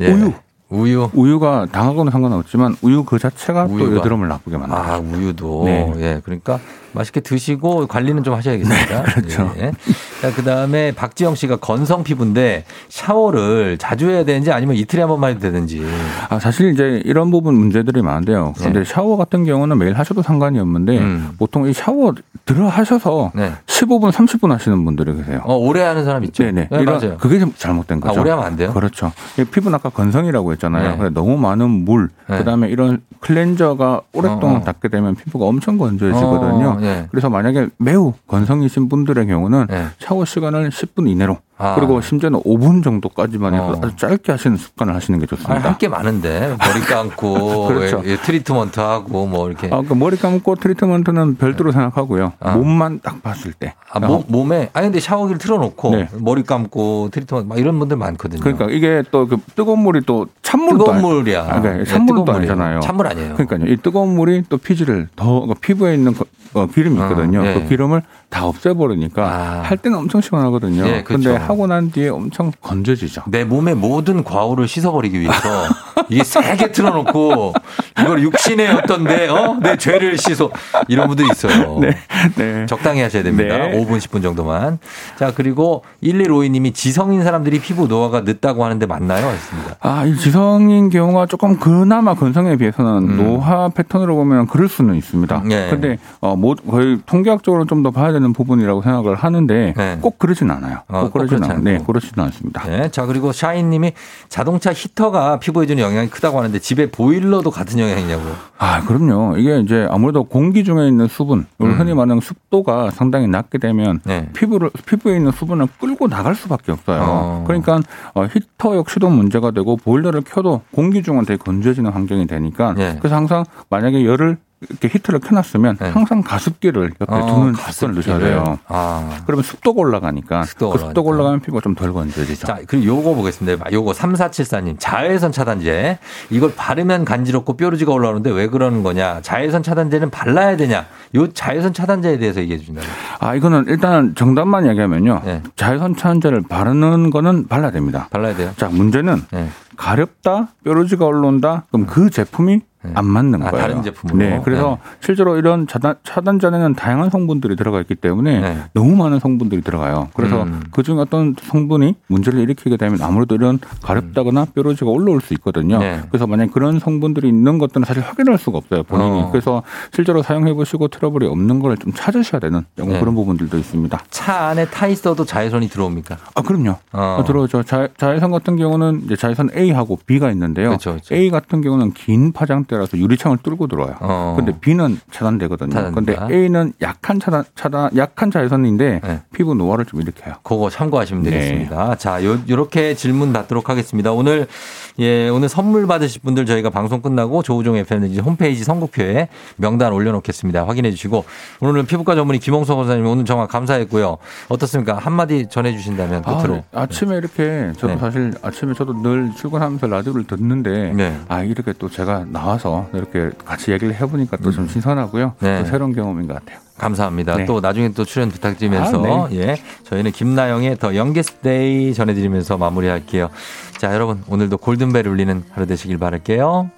예. 우유. 우유. 우유가 당하고는 상관없지만 우유 그 자체가 또 우유가. 여드름을 나쁘게 만들어요. 아, 우유도. 네. 예. 그러니까 맛있게 드시고 관리는 좀 하셔야겠습니다. 그렇죠. 예. 자, 그다음에 박지영 씨가 건성 피부인데 샤워를 자주 해야 되는지 아니면 이틀에 한 번만 해도 되는지. 아, 사실 이제 이런 부분 문제들이 많은데요. 근데 네. 샤워 같은 경우는 매일 하셔도 상관이 없는데 음. 보통 이 샤워 들어가셔서 네. 15분, 30분 하시는 분들이 계세요. 어, 오래 하는 사람 있죠. 네네. 네, 이런 맞아요. 그게 좀 잘못된 아, 거죠. 오래 하면 안 돼요? 그렇죠. 이 피부는 아까 건성이라고 했잖아요. 네. 너무 많은 물, 네. 그다음에 이런 클렌저가 오랫동안 어, 어. 닿게 되면 피부가 엄청 건조해지거든요. 어, 네. 그래서 만약에 매우 건성이신 분들의 경우는 네. 샤워 시간을 10분 이내로 아. 그리고 심지어는 5분 정도까지만 해서 어. 아주 짧게 하시는 습관을 하시는 게 좋습니다. 할 게 많은데 머리 감고 그렇죠. 예, 트리트먼트 하고 뭐 이렇게 아, 그 머리 감고 트리트먼트는 별도로 생각하고요. 아. 몸만 딱 봤을 때. 아, 몸, 몸에 아니 근데 샤워기를 틀어놓고 네. 머리 감고 트리트먼트 막 이런 분들 많거든요. 그러니까 이게 또 그 뜨거운 물이 또 찬물도 뜨거운 아니- 물이야. 아, 그러니까 네, 찬물도 뜨거운 물이에요. 아니잖아요. 찬물 아니에요. 그러니까요. 이 뜨거운 물이 또 피지를 더그 피부에 있는 거- 어, 기름이 있거든요. 어, 예. 그 기름을 다 없애버리니까 아. 할 때는 엄청 시원하거든요. 예, 그렇죠. 근데 하고 난 뒤에 엄청 건조지죠. 내 몸의 모든 과오를 씻어버리기 위해서 이게 세게 틀어놓고 이걸 육신의 어떤 내, 어? 내 죄를 씻어 이런 분들이 있어요. 네. 네. 적당히 하셔야 됩니다. 네. 5분, 10분 정도만. 자, 그리고 1152님이 지성인 사람들이 피부 노화가 늦다고 하는데 맞나요? 하셨습니다. 아, 이 지성인 경우가 조금 그나마 건성에 비해서는 노화 패턴으로 보면 그럴 수는 있습니다. 음. 네. 근데 어, 뭐 거의 통계학적으로 좀 더 봐야 되는 부분이라고 생각을 하는데 네. 꼭 그러진 않아요. 어, 꼭꼭 그러진 그렇지 않, 네. 그렇지는 않습니다. 네. 자, 그리고 샤인님이 자동차 히터가 피부에 주는 영향이 크다고 하는데 집에 보일러도 같은 영향이냐고. 아, 그럼요. 이게 이제 아무래도 공기 중에 있는 수분, 음. 흔히 말하는 습도가 상당히 낮게 되면 네. 피부를 피부에 있는 수분을 끌고 나갈 수밖에 없어요. 어. 그러니까 어, 히터 역시도 문제가 되고 보일러를 켜도 공기 중은 되게 건조해지는 환경이 되니까 네. 그래서 항상 만약에 열을 이렇게 히터를 켜놨으면 네. 항상 가습기를 옆에 어, 두는 습관을 넣으셔야 돼요. 아. 그러면 습도가 올라가니까 습도가 그 습도가. 올라가면 피부가 좀 덜 건조해지죠. 자, 그리고 요거 보겠습니다. 요거 3474님. 자외선 차단제. 이걸 바르면 간지럽고 뾰루지가 올라오는데 왜 그러는 거냐. 자외선 차단제는 발라야 되냐. 요 자외선 차단제에 대해서 얘기해 주신다면. 아, 이거는 일단 정답만 얘기하면요. 네. 자외선 차단제를 바르는 거는 발라야 됩니다. 발라야 돼요. 자, 문제는 네. 가렵다, 뾰루지가 올라온다. 그럼 그 제품이 안 맞는 아, 거예요. 다른 제품으로? 네. 그래서 실제로 이런 차단, 차단제에는 다양한 성분들이 들어가 있기 때문에 네. 너무 많은 성분들이 들어가요. 그래서 음. 그 중에 어떤 성분이 문제를 일으키게 되면 아무래도 이런 가렵다거나 뾰루지가 올라올 수 있거든요. 네. 그래서 만약 그런 성분들이 있는 것들은 사실 확인할 수가 없어요. 본인이. 어. 그래서 실제로 사용해 보시고 트러블이 없는 걸 좀 찾으셔야 되는 네. 그런 부분들도 있습니다. 차 안에 타 있어도 자외선이 들어옵니까? 아, 그럼요. 어. 어, 들어오죠. 자, 자외선 같은 경우는 이제 자외선 A 하고 B가 있는데요. 그렇죠, 그렇죠. A 같은 경우는 긴 파장대라서 유리창을 뚫고 들어와요. 어. 근데 B는 차단되거든요. 차단된다. 근데 A는 약한 차단, 차단, 약한 자외선인데 네. 피부 노화를 좀 일으켜요. 그거 참고하시면 네. 되겠습니다. 자, 요, 요렇게 질문 받도록 하겠습니다. 오늘, 예, 오늘 선물 받으실 분들 저희가 방송 끝나고 조우종 FM 홈페이지 선곡표에 명단 올려 놓겠습니다. 확인해 주시고 오늘은 피부과 전문의 김홍석 원사님 오늘 정말 감사했고요. 어떻습니까? 한마디 전해 주신다면 끝으로. 아, 아침에 이렇게 저도 네. 사실 아침에 저도 늘 출근 하면서 라디오를 듣는데 네. 아 이렇게 또 제가 나와서 이렇게 같이 얘기를 해보니까 또좀 신선하고요. 네. 또 새로운 경험인 것 같아요. 감사합니다. 네. 또 나중에 또 출연 부탁드리면서 아, 예 저희는 김나영의 더 영게스데이 전해드리면서 마무리할게요. 자 여러분 오늘도 골든벨 울리는 하루 되시길 바랄게요.